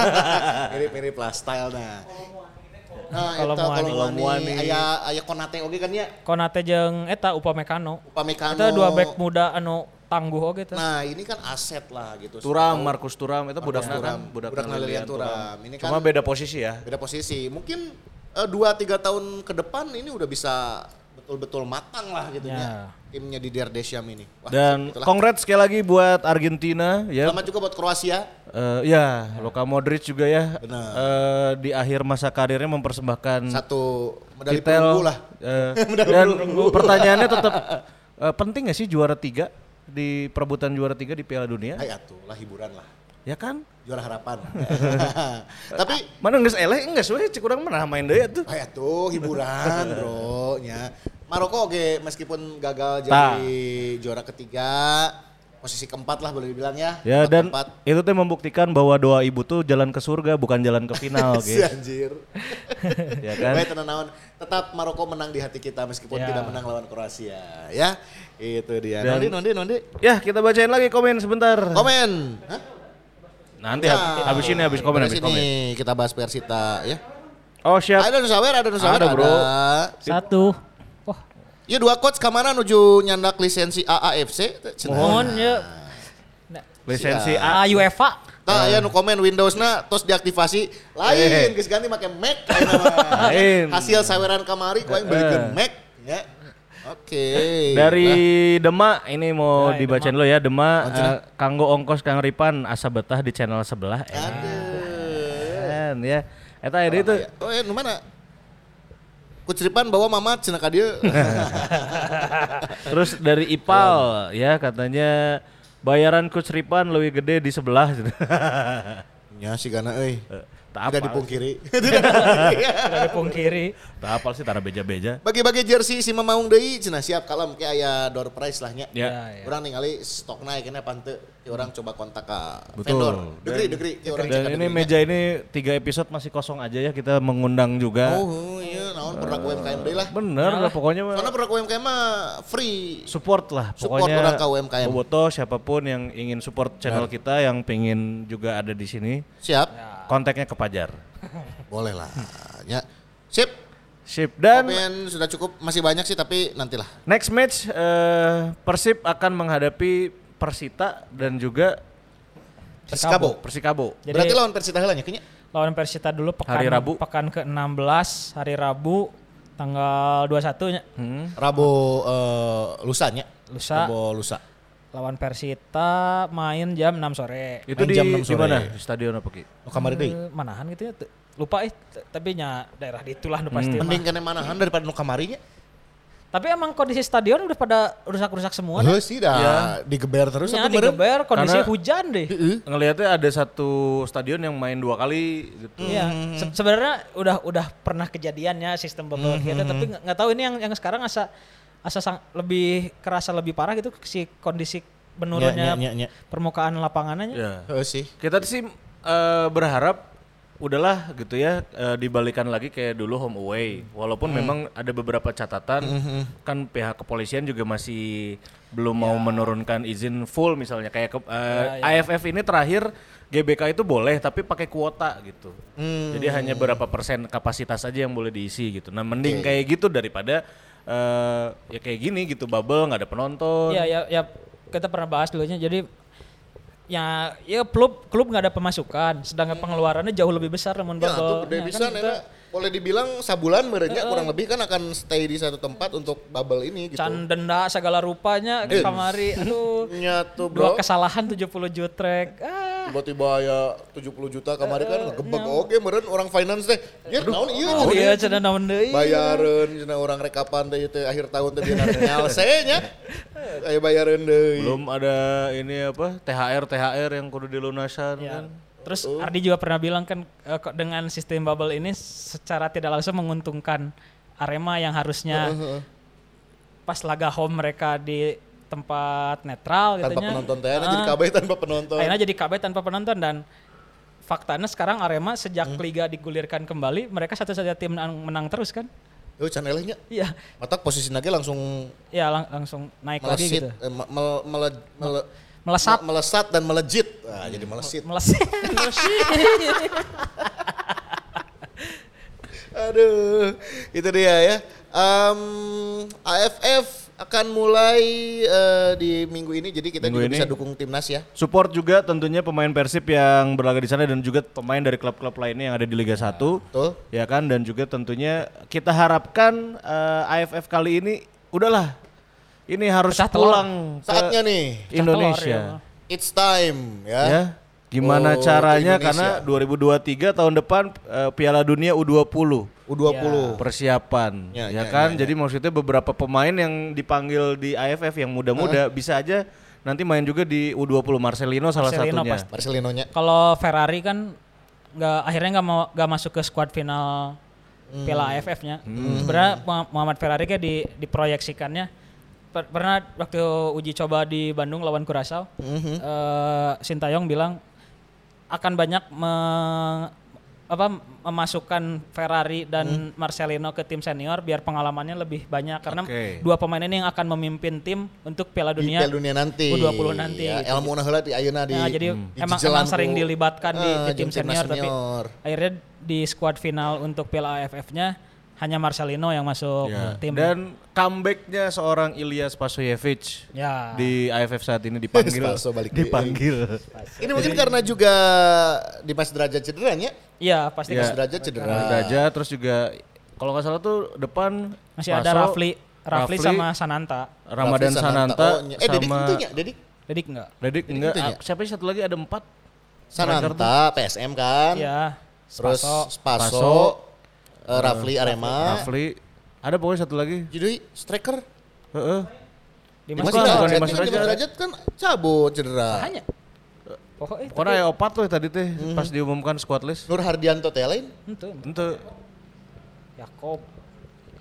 (laughs) Mirip-mirip lah style nah. Nah, Kalau eta Muani. kalau Muani aya aya Konate oge kan ya. Konate jeung eta Upamecano. Upamecano. Eta dua back muda anu tangguh oge teh. Nah, ini kan aset lah gitu. Turam, Markus Turam itu budak Turam. Turam, budak, Budak Lilian Thuram. Ini Cuma kan- beda posisi ya. beda posisi. Mungkin eh, dua tiga tahun ke depan ini udah bisa betul-betul matang lah gitu Ya. ya. Timnya di Der Deschamps ini. Wah, Dan itulah. congrats sekali lagi buat Argentina ya. Selamat juga buat Kroasia. Eh, ya, Luka Modric juga ya. Benar. eh, di akhir masa karirnya mempersembahkan Satu medali titel. perunggu lah. eh, (laughs) dan pertanyaannya tetap eh, penting gak sih juara tiga di perebutan juara tiga di Piala Dunia? Hai atuh lah hiburan lah. Ya kan? Juara harapan. (laughs) (laughs) Tapi Mana nggak eleh nggak sih cek kurang mana main deh tuh. hai atuh hiburan (laughs) bro nya. Maroko oke meskipun gagal jadi juara ketiga posisi keempat lah boleh dibilang ya. Ya dan keempat. itu tuh membuktikan bahwa doa ibu tuh jalan ke surga bukan jalan ke final Si gitu. anjir. ya kan? Baik tenang naon. Tetap Maroko menang di hati kita meskipun Ya. tidak menang lawan Kroasia ya. Itu dia. Dan- Nondi, Nondi, Nondi. Ya kita bacain lagi komen sebentar. Komen. Hah? Nanti Ya. hab- habis ini habis komen Habis habis komen. ini kita bahas Persita ya. Oh siap. Ada Nusawer, ada Nusawer, Ada, bro. Satu. Wah, Iya dua coach ke mana nuju nyandak lisensi AAFC? mohon ya. Lisensi Ah, A. UEFA. Nah, ya nu komen Windows-na terus diaktifasi lain geus ganti make Mac. Hasil saweran kamari ku aing beukeun Mac ya. Oke. Dari Demak ini mau Nah, dibacain Demak. lo ya Demak eh, kanggo ongkos Kang Ripan asa betah di channel sebelah. Eh, Aduh. kan, ya. Eta ini itu Oh, eh nu mana? Kuceripan bawa mamat cenah ka dieu. (laughs) terus dari Ipal ya katanya bayaran Coach Ripan lebih gede di sebelah. (laughs) Nya si gana euy. Tak Tidak dipungkiri. (laughs) Dari pungkiri. (laughs) Tak apal sih tara beja-beja. Bagi-bagi jersey si Mamaung deui cenah siap kalem ke aya door prize lah nya. Ya. Ya, ya. Urang ningali stok naik kena pante. Ti urang coba kontak ka Betul. vendor. Degri, degri. Dan ini meja ini tiga episode masih kosong aja ya kita mengundang juga. Oh, iya naon produk UMKM deui lah. Bener lah pokoknya mah Soalnya produk UMKM mah free. support lah Support pokoknya orang ke UMKM. Boboto siapa pun yang ingin support channel kita yang pengen juga ada di sini Siap. Kontaknya ke Pajar Boleh lah. Ya. Sip. sip dan Komen sudah cukup, masih banyak sih tapi nantilah. next match eh, Persib akan menghadapi Persita dan juga Persikabo. Persikabo Jadi Berarti lawan Persita heula nya kayaknya. lawan Persita dulu pekan Hari Rabu. pekan ke-16 hari Rabu tanggal 21 nya. Hmm. Rabu eh, lusanya. Lusa. Rabu lusa. Lawan Persita main jam 6 sore. itu Main di, jam enam di sore. mana di stadion apa ki Oh, kamari deui. Eh, manahan gitu ya. Lupa eh tapi nya daerah di itulah nu pasti mah. Mending kena manahan daripada nu kamarinya. Tapi emang kondisi stadion udah pada rusak-rusak semua. Heuh sih dah Iya. digeber terus Ya, digeber kondisi Karena- hujan deh. ngelihatnya ada satu stadion yang main dua kali gitu Iya, Se- sebenarnya udah udah pernah kejadiannya sistem bubble gitu, tapi nggak nggak tahu ini yang yang sekarang asa asa sang- lebih kerasa lebih parah gitu si kondisi menurunnya Nya, nya, nya. permukaan lapangannya. ya Heuh sih. kita sih eh, berharap udahlah gitu ya eh, dibalikan lagi kayak dulu home away. Walaupun memang ada beberapa catatan kan pihak kepolisian juga masih belum mau menurunkan izin full misalnya. Kayak ke- eh, AFF ini terakhir GBK itu boleh tapi pakai kuota gitu. Jadi hanya berapa persen kapasitas aja yang boleh diisi gitu. Nah mending kayak gitu daripada eh, ya kayak gini gitu bubble nggak ada penonton Iya, ya, ya kita pernah bahas dulunya. Jadi ya ya klub klub nggak ada pemasukan, sedangkan pengeluarannya jauh lebih besar namun Ya, bubble. Ya, bisa kan kita boleh dibilang sabulan merenya kurang lebih kan akan stay di satu tempat untuk bubble ini gitu. can denda segala rupanya Eh. kamari aduh Nyatu dua kesalahan 70 jutrek ah Tiba-tiba ya 70 juta kamari kan ngegebek oke meren orang finance teh. Ya naon ieu oh iya cenah naon deui bayareun cenah orang rekapan teh teh akhir tahun teh dina nyalse nya. Aya bayareun deui. belum ada ini apa THR THR yang kudu dilunasan Ya. kan Terus Oh. Ardi juga pernah bilang kan kok dengan sistem bubble ini secara tidak langsung menguntungkan Arema yang harusnya pas laga home mereka di tempat netral tanpa penonton teh jadi kabeh tanpa penonton. Akhirnya jadi KB tanpa penonton dan faktanya sekarang Arema sejak Hmm. liga digulirkan kembali mereka satu-satunya tim menang, menang terus kan? Yo can elehnya. Iya, Matak posisi lagi langsung ya lang- langsung naik lagi gitu. eh, Melesat. me- melesat dan melejit. Nah, jadi melesit. Meleset. (laughs) Aduh, itu dia ya. Em, AFF akan mulai eh, di minggu ini, jadi kita Minggu juga ini. bisa dukung timnas ya. Support juga tentunya pemain Persib yang berlaga di sana dan juga pemain dari klub-klub lainnya yang ada di Liga 1. Betul. Ya kan dan juga tentunya kita harapkan eh, AFF kali ini udahlah ini harus Pecah telur. pulang ke Saatnya nih, Indonesia. it's time ya. Ya. Gimana Oh, caranya karena 2023 tahun depan eh, Piala Dunia U20 U20. persiapan Ya, ya, ya, kan ya, jadi maksudnya beberapa pemain yang dipanggil di AFF yang muda-muda bisa aja nanti main juga di U20 Marcelino salah Marcelino satunya pasti. Marcelino-nya. Kalau Ferrari kan nggak akhirnya nggak mau nggak masuk ke squad final Hmm. Piala AFF-nya. Sebenarnya Muha- Muhammad Ferrari kayak di diproyeksikannya per- pernah waktu uji coba di Bandung lawan Curaçao, Mhm. eh, Sintayong bilang akan banyak me- apa memasukkan Ferrari dan Hmm. Marcelino ke tim senior biar pengalamannya lebih banyak karena Oke. dua pemain ini yang akan memimpin tim untuk Piala Di Dunia. Piala Dunia nanti. U20 nanti, Ya, gitu. ilmu di ayeuna di Nah, jadi di emang emang sering dilibatkan di, Ah, di tim jeung timnas senior, tapi senior. akhirnya di squad final untuk Piala AFF-nya hanya Marcelino yang masuk Ya. tim. dan comebacknya seorang Ilyas Pasoyevic ya. di AFF saat ini dipanggil Spaso balik dipanggil Ini mungkin karena juga Dimas Derajat cederanya. Iya, pasti Ya. Dimas Derajat cedera. Derajat terus juga kalau nggak salah tuh depan masih ada Paso, Rafli, Rafli, sama Sananta. Ramadan Rafli Sananta, Oh, ny- eh Dedik Dedik. Dedik enggak? Dedik Dedik enggak ya? ah, siapa sih satu lagi ada empat Sananta, PSM kan. Iya. Terus Spaso. Spaso, Spaso, eh, Rafli Arema. Rafli ada pokoknya satu lagi Jadi striker Heeh. Dimas Dimas Bukan, Dimas kan Dimas kan cabut cedera. Hanya. Pokoknya Pokoknya ya opat tuh tadi teh pas diumumkan squad list. Nur Hardianto teh lain. itu Ente, Yakob.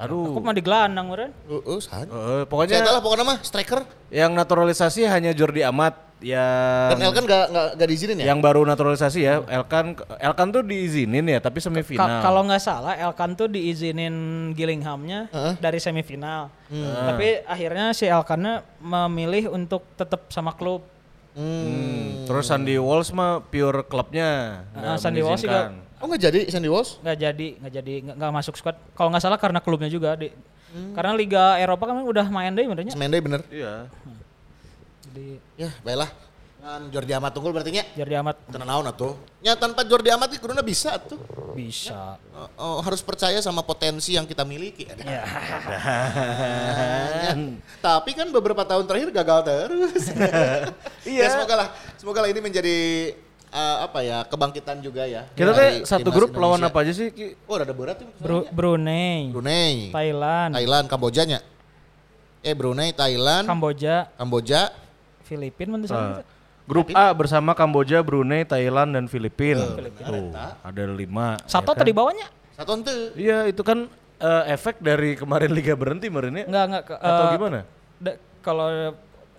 aduh. Yakob mah digelandang meureun. Heeh. Heeh, Saya pokoknya lah pokoknya mah striker. yang naturalisasi hanya Jordi Amat. Yang Dan Elkan gak, gak, gak diizinin ya? yang baru naturalisasi ya. Elkan Elkan tuh diizinin ya, tapi Ka- semifinal. kalau nggak salah Elkan tuh diizinin Gillinghamnya dari semifinal. Tapi akhirnya si Elkannya memilih untuk tetap sama klub. Hmm, Terus Sandy Walsh mah pure klubnya. Ah, nggak Sandy Walsh juga. Oh gak jadi Sandy Walsh? nggak jadi nggak jadi nggak nggak masuk squad. Kalau nggak salah karena klubnya juga di karena Liga Eropa kan udah main deh benernya. Semendai bener. Iya. Jadi Ya baiklah. Kan Jordi Amat tunggul berarti nya. Jordi Amat Tenang naon atuh. Nya tanpa Jordi Amat itu kuduna bisa tuh. bisa. Oh, oh, harus percaya sama potensi yang kita miliki. Ya. Ya. Tapi kan beberapa tahun terakhir gagal terus. (laughs) Iya. Ya semoga lah, semoga lah ini menjadi eh, apa ya kebangkitan juga ya. Kita teh satu grup lawan Indonesia. apa aja sih? Ki? Oh ada berat tuh. Bru- Brunei, Brunei, Thailand, Thailand, Kamboja nya. Eh Brunei, Thailand, Kamboja, Kamboja, Filipina menurut Ah. Grup A bersama Kamboja, Brunei, Thailand dan Filipina. Filipina. Tuh, ada lima. Satu ya kan? tadi bawahnya? satu ente. Iya, itu kan eh, efek dari kemarin liga berhenti kemarin ya. Enggak enggak ke- Atau eh, gimana? kalau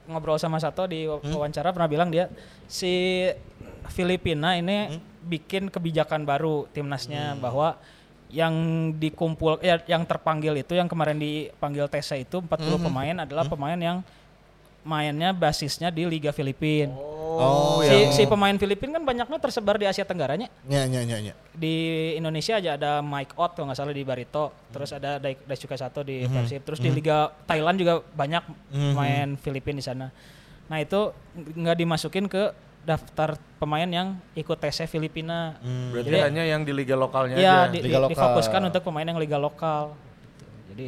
ngobrol sama Sato di wa- wawancara pernah bilang dia si Filipina ini bikin kebijakan baru timnasnya bahwa yang dikumpul ya yang terpanggil itu yang kemarin dipanggil TC itu 40 pemain adalah pemain yang mainnya basisnya di Liga Filipin. Oh, si, si pemain Filipin kan banyaknya tersebar di Asia Tenggara nya. Nya nya nya nya. Di Indonesia aja ada Mike Ott kalau nggak salah di Barito, terus ada Dai- Daisuke Sato di Persib, terus di Liga Thailand juga banyak main Filipin di sana. Nah itu nggak dimasukin ke daftar pemain yang ikut TC Filipina. Berarti Jadi- hanya yang di liga lokalnya Ya aja. di, Liga di- lokal. difokuskan untuk pemain yang liga lokal. Gitu. Jadi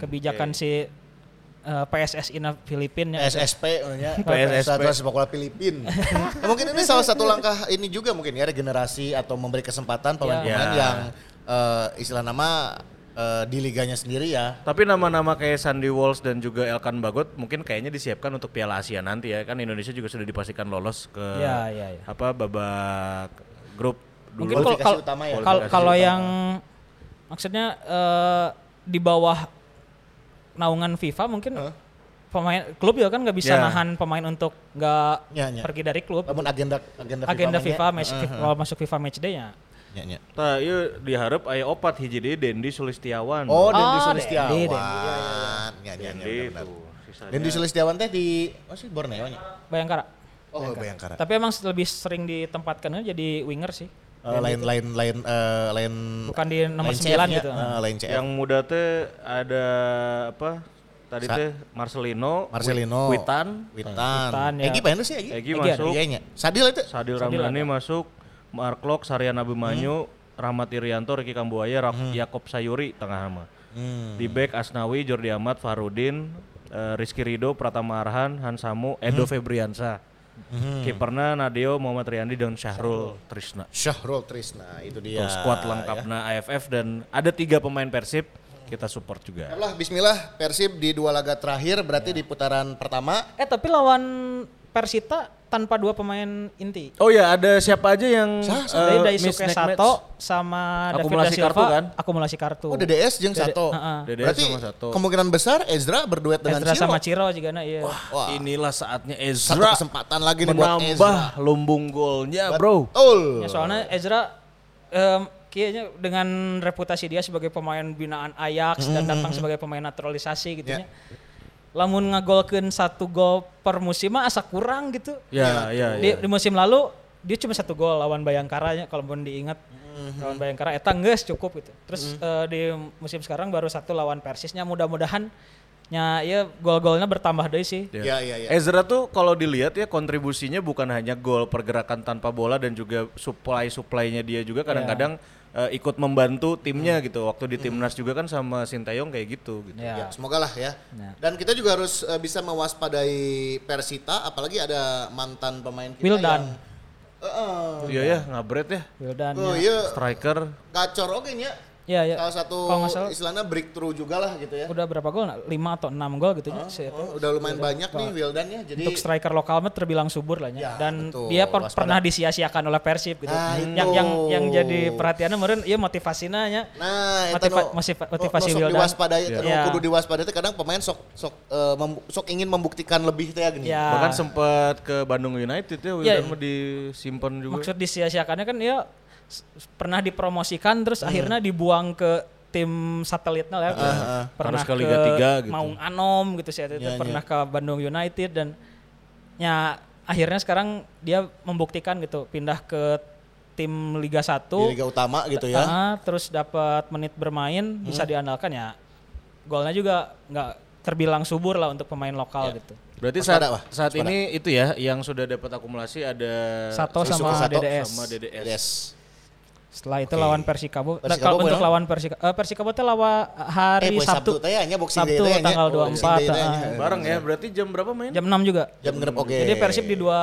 kebijakan si eh, PSSI na Filipina SSP nya PSSP. (laughs) Satuan Sepak Bola Filipin. Ya, mungkin ini salah satu langkah ini juga mungkin ya regenerasi atau memberi kesempatan pemain-pemain Ya. yang eh, istilah nama eh, di liganya sendiri ya. Tapi nama-nama kayak Sandy Walsh dan juga Elkan Bagot mungkin kayaknya disiapkan untuk Piala Asia nanti ya. Kan Indonesia juga sudah dipastikan lolos ke Ya, ya, ya. apa babak grup dulu. Mungkin kalau ya. kalau yang maksudnya eh, di bawah naungan FIFA mungkin pemain klub juga kan nggak bisa Ya. nahan pemain untuk nggak Ya, ya. pergi dari klub. Namun agenda agenda, Agenda FIFA nya. match kalau masuk FIFA match day ya. Nya, nya. Nah, iya diharap aya opat hiji deui Dendi Sulistiawan. Oh, Dendi Oh, Sulistiawan. Dendi, Nya, nya, nya, Dendi benar-benar. itu. Sisanya- Dendi Sulistiawan teh di oh sih Borneo nya. Bayangkara. Oh, Bayangkara. Tapi emang lebih sering ditempatkan jadi winger sih. Eh, lain lain lain eh, lain Bukan di nomor lain 9 CF-nya. gitu. Eh, lain CF. Yang muda teh ada apa? Tadi Sa- teh Marcelino, Marcelino. Witan, Witan. Witan, ya. Egi main sih Egi. Egi Egi masuk, Iya nya. Sadil itu. Sadil Ramdhani masuk, Mark Lok, Saryan Abimanyu, Rahmat Irianto, Ricky Kambuaya, Rak- Yakob Sayuri tengah nama. Hmm. Di back Asnawi, Jordi Amat, Farudin, eh, Rizky Rido, Pratama Arhan, Hansamu, Edo Febriansa. Kiperna Nadeo, Muhammad Riyandi dan Syahrul Trisna. Syahrul Trisna itu dia. Tuh, squad lengkapnya AFF dan ada tiga pemain Persib kita support juga. Lah Bismillah Persib di dua laga terakhir berarti di putaran pertama Eh tapi lawan Persita tanpa dua pemain inti. Oh ya ada siapa aja yang Sah, eh, Dari miss Daisuke? Sato sama David Akumulasi Da Silva kartu kan? akumulasi kartu. oh DDS jeung Dede- Sato. Heeh. DDS Berarti sama Sato. kemungkinan besar Ezra berduet dengan Ezra Ciro. sama Ciro juga nah iya. Wah, Inilah saatnya satu Ezra kesempatan lagi nih buat menambah Ezra. lumbung golnya, bro. Betul. Ya, soalnya Ezra em, kayaknya dengan reputasi dia sebagai pemain binaan Ajax dan datang sebagai pemain naturalisasi gitu Ya. Lamun ngagolkeun satu gol per musim mah asa kurang gitu. Ya, ya, Di, ya. di musim lalu dia cuma satu gol lawan Bayangkara nya kalau pun diingat. Lawan Bayangkara eta geus cukup gitu. Terus eh, di musim sekarang baru satu lawan Persisnya mudah-mudahan nya ya gol-golnya bertambah deui sih. Ya, ya, ya. Ezra tuh kalau dilihat ya kontribusinya bukan hanya gol pergerakan tanpa bola dan juga supply supply-nya dia juga kadang-kadang eh, ikut membantu timnya gitu. Waktu di timnas juga kan sama Sintayong kayak gitu gitu. Ya, Ya. semoga lah ya. Ya. Dan kita juga harus eh, bisa mewaspadai Persita, apalagi ada mantan pemain kita Wildan. yang... Heeh. Iya ya, ngabret ya. Wildan oh nya. iya, Striker. gacor oke nya. Ya, ya. salah satu Kalau nggak salah- istilahnya breakthrough juga lah gitu ya. Udah berapa gol? 5 atau 6 gol gitu ya. si- Oh, udah lumayan banyak nih Wildan ya. Jadi Untuk striker lokal mah terbilang subur lah ya. Ya, Dan betul. dia per- Waspada. pernah disia-siakan oleh Persib gitu. Nah, yang itu. yang yang jadi perhatiannya meureun ieu motivasina nya. Nah, Motiva- nu- motivasi nu sok Wildan. diwaspadai, Ya. kudu diwaspadai teh kadang pemain sok sok eh, mem- sok ingin membuktikan lebih teh gini. Ya. Bahkan sempat ke Bandung United ya, Wildan Iya. mah disimpan juga. Maksud disia-siakannya kan s- pernah dipromosikan terus akhirnya dibuang ke tim satelitnya lah ya. Harus Pernah ke Liga tiga gitu. Maung Anom gitu sih itu Ya, pernah ke Bandung United dan ya akhirnya sekarang dia membuktikan gitu pindah ke tim Liga 1 Di liga utama gitu ya. Ah, terus dapat menit bermain bisa diandalkan ya golnya juga nggak terbilang subur lah untuk pemain lokal gitu Berarti Waspada, saat, Wah. saat ini itu ya yang sudah dapat akumulasi ada Satu Sisuke sama Sato DDS. sama DDS. Yes. Setelah itu Oke. lawan Persikabo, Nah, Persikabo kalau untuk lawan Persikabo eh, Persikabo teh lawan hari eh, Sabtu, teh nya boxing Sabtu day nya. tanggal Oh, 24, boxing day ah. Bareng ya, berarti jam berapa main? jam 6 juga Jam genep oke. jadi Persib di dua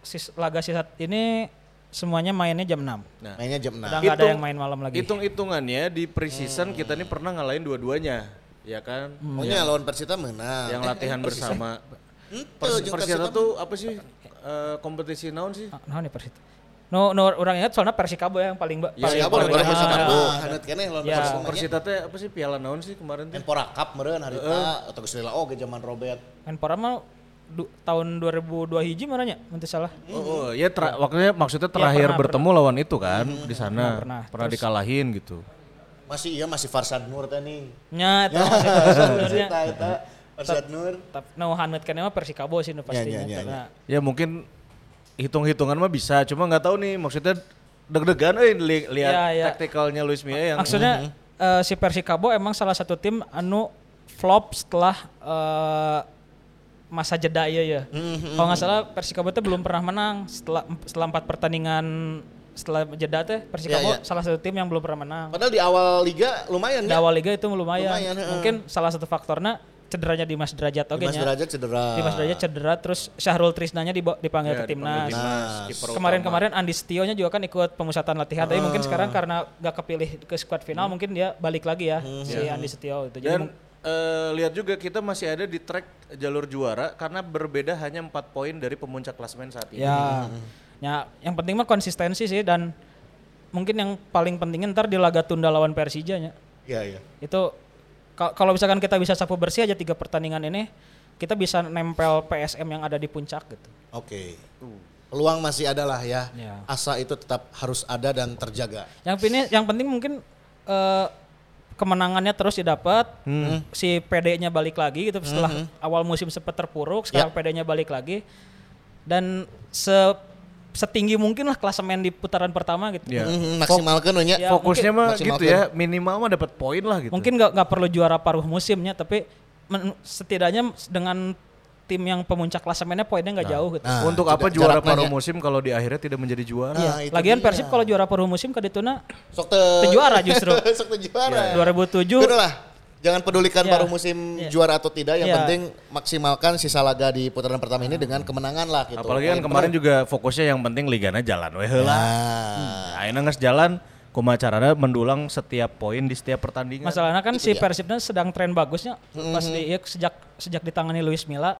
sis, laga sisa ini semuanya mainnya jam 6 Nah, mainnya jam 6. udah nggak ada yang main malam lagi hitung-hitungannya di preseason kita ini pernah ngalahin dua-duanya, ya kan? Oh nya lawan Persita menang. Yang latihan bersama. Henteu, Pers jeung Persita Persita tuh apa sih eh, kompetisi naon sih? Ah, nah nih Persita no no orang ingat soalnya Persikabo yang paling ba- Ya, paling Ya, boleh paling- ah, tuh. Haneut keneh lawan Ya. Persita. Persita teh apa sih piala naon sih kemarin tuh? Menpora Cup meureun harita atau geus lila oge zaman Robert. Menpora mah du- tahun 2002 hiji mana nya nanti salah Oh, oh, ya tra- waktunya maksudnya terakhir pernah, bertemu lawan itu kan di sana. pernah. Pernah, dikalahin gitu. Masih iya masih Farsad Nur teh nih. nya (laughs) itu Ya, masih Eta eta Farsad Nur. tapi no hanet kan mah Persikabo sih nu pastinya ya, ya. karena Ya mungkin hitung-hitungan mah bisa, cuma nggak tahu nih maksudnya deg-degan eh li- lihat Ya, ya. taktikalnya Luis Mia yang maksudnya eh, si Persikabo emang salah satu tim anu flop setelah eh, masa jeda ya ya. Kalau nggak salah Persikabo itu belum pernah menang setelah setelah empat pertandingan setelah jeda teh Persikabo Ya, ya. salah satu tim yang belum pernah menang. Padahal di awal liga lumayan Di ya. awal liga itu lumayan. Lumayan. Mungkin salah satu faktornya cederanya Dimas Derajat oke Dimas nya. Derajat cedera. Dimas Derajat cedera terus Syahrul Trisnanya dipanggil Ya, ke timnas. Kemarin-kemarin Andi Setionya juga kan ikut pemusatan latihan, tapi Ah. mutkin sekarang karena gak kepilih ke squad final, mungkin dia balik lagi ya Hmm. si Iya. Andi Setio itu. Jadi dan eh, lihat juga kita masih ada di track jalur juara karena berbeda hanya empat poin dari pemuncak klasemen saat ini. ya, ya, yang penting mah konsistensi sih dan mungkin yang paling pentingnya ntar di laga tunda lawan Persija nya. Iya iya. Itu kalau misalkan kita bisa sapu bersih aja tiga pertandingan ini, kita bisa nempel PSM yang ada di puncak gitu. Oke. Peluang masih ada lah ya. Ya. Asa itu tetap harus ada dan terjaga. Yang ini yang penting mungkin eh, kemenangannya terus didapat, si PD-nya balik lagi gitu setelah awal musim sempat terpuruk, sekarang PD-nya balik lagi dan se setinggi mungkin lah klasemen di putaran pertama gitu. Ya. Mhm, maksimalkan we nya. Ya, Fokusnya mah maksimalkan. gitu ya, minimal mah dapat poin lah gitu. Mungkin nggak nggak perlu juara paruh musimnya, tapi men- setidaknya dengan tim yang pemuncak klasemennya poinnya nggak jauh gitu. Nah, Untuk apa juara paruh nanya. musim kalau di akhirnya tidak menjadi juara? Nah, itu Lagian dia. Persib kalau juara paruh musim ke dituna Sok te (laughs) juara justru. (laughs) Sok te juara. 2007 Udah lah. Jangan pedulikan Ya. paruh musim Ya. juara atau tidak, yang Ya. penting maksimalkan sisa laga di putaran pertama ini dengan kemenangan lah gitu. Apalagi kan Poin kemarin juga fokusnya yang penting ligana jalan we heula. Nah, Ayeuna geus jalan kumaha carana mendulang setiap poin di setiap pertandingan. Masalahnya kan Itu si dia. Persibnya sedang tren bagusnya pas di ya, sejak sejak ditangani Luis Milla.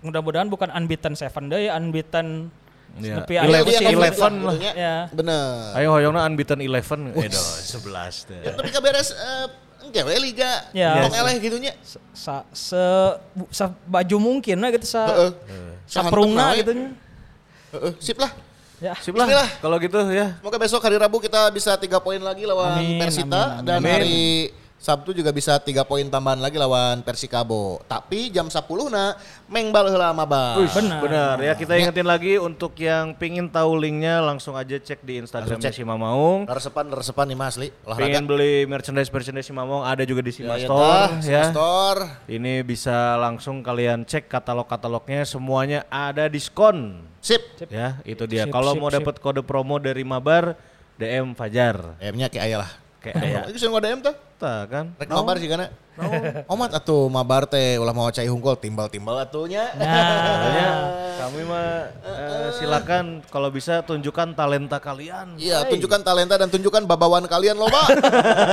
Mudah-mudahan bukan unbeaten seven deh, unbeaten Ya, Iya, dia si kan eleven gitu lah. Ya. Bener. Ayo hoyongna unbeaten 11 eh doh 11 teh. Ya, tapi kaberes eh engke we liga. Ya. Tong eleh gitu nya. Sa, se, sa baju mungkin lah gitu sa Heeh. saprungna Sahanteuk gitu nawe. nya. Heeh, sip lah. Ya. Sip lah. Kalau gitu ya. Semoga besok hari Rabu kita bisa tiga poin lagi lawan Amin, Persita amin, amin. dan Amin. hari Sabtu juga bisa tiga poin tambahan lagi lawan Persikabo. Tapi jam 10 na mengbal heula maba. Wih, Benar. benar. Ya kita ingetin lagi untuk yang pingin tahu linknya langsung aja cek di Instagram cek. si Mamaung. Resepan resepan nih Mas Li. Olahraga. Beli merchandise merchandise si Mamong ada juga di Sima Ya, ya, Store ya. Sima Store. Ini bisa langsung kalian cek katalog-katalognya semuanya ada diskon. Sip. Ya, itu dia. Sip, Kalau mau dapat kode promo dari Mabar, DM Fajar. M-nya kayak aya lah. Kayak Itu sih nggak DM tuh. Eta kan. Rek mabar sih karena. Omat atuh mabar teh ulah mau cai hungkul timbal-timbal atunya. Makanya (laughs) kami mah eh, silakan kalau bisa tunjukkan talenta kalian. Iya, tunjukkan talenta dan tunjukkan babawan kalian loba.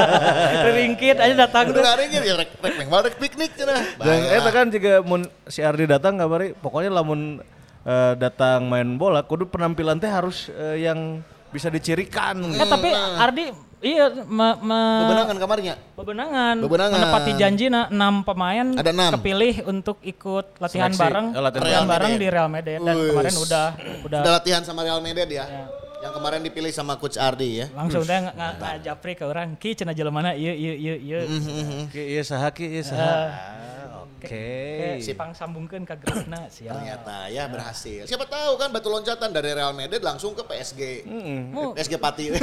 (laughs) Ringkit aja datang tuh. hari ini ya rek rek mengval rek piknik cenah. Dan eta kan juga mun si Ardi datang kabari pokoknya lamun eh, datang main bola kudu penampilan teh harus eh, yang bisa dicirikan. Eh tapi Ardi iya me, me- Bebenangan kamarnya. bebenangan, Bebenangan. menepati janji na, 6 pemain Ada enam. kepilih untuk ikut latihan Seleksi. bareng, Oh, latihan Real bareng Madrid. di Real Madrid dan Wih. kemarin udah udah Udah latihan sama Real Madrid ya. Yang kemarin dipilih sama coach Ardi ya. langsung nga- nga- ngajapri ke orang ki cenah jelema ieu ieu ieu ieu Ki ieu saha ki ieu saha. Ah, Oke. Kayak pang sambungkeun ka grupna sia. Ternyata ya berhasil. Siapa tahu kan batu loncatan dari Real Madrid langsung ke PSG. PSG Pati. (laughs)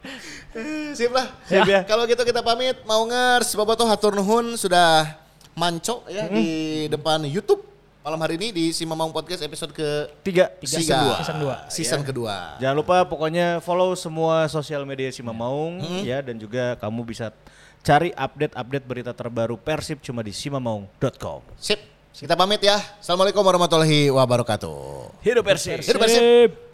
(laughs) Sip lah. Sip ya. Kalau gitu kita pamit. Mau ngers, Bobotoh hatur nuhun sudah manco ya di depan YouTube malam hari ini di Simamang Podcast episode ke Tiga. season dua. 2. Season dua. Season kedua. Jangan lupa pokoknya follow semua sosial media Sima Maung ya dan juga kamu bisa cari update-update berita terbaru Persib cuma di simamaung.com. Sip. Kita pamit ya. Assalamualaikum warahmatullahi wabarakatuh. Hidup Persib. Hidup Persib. Sip.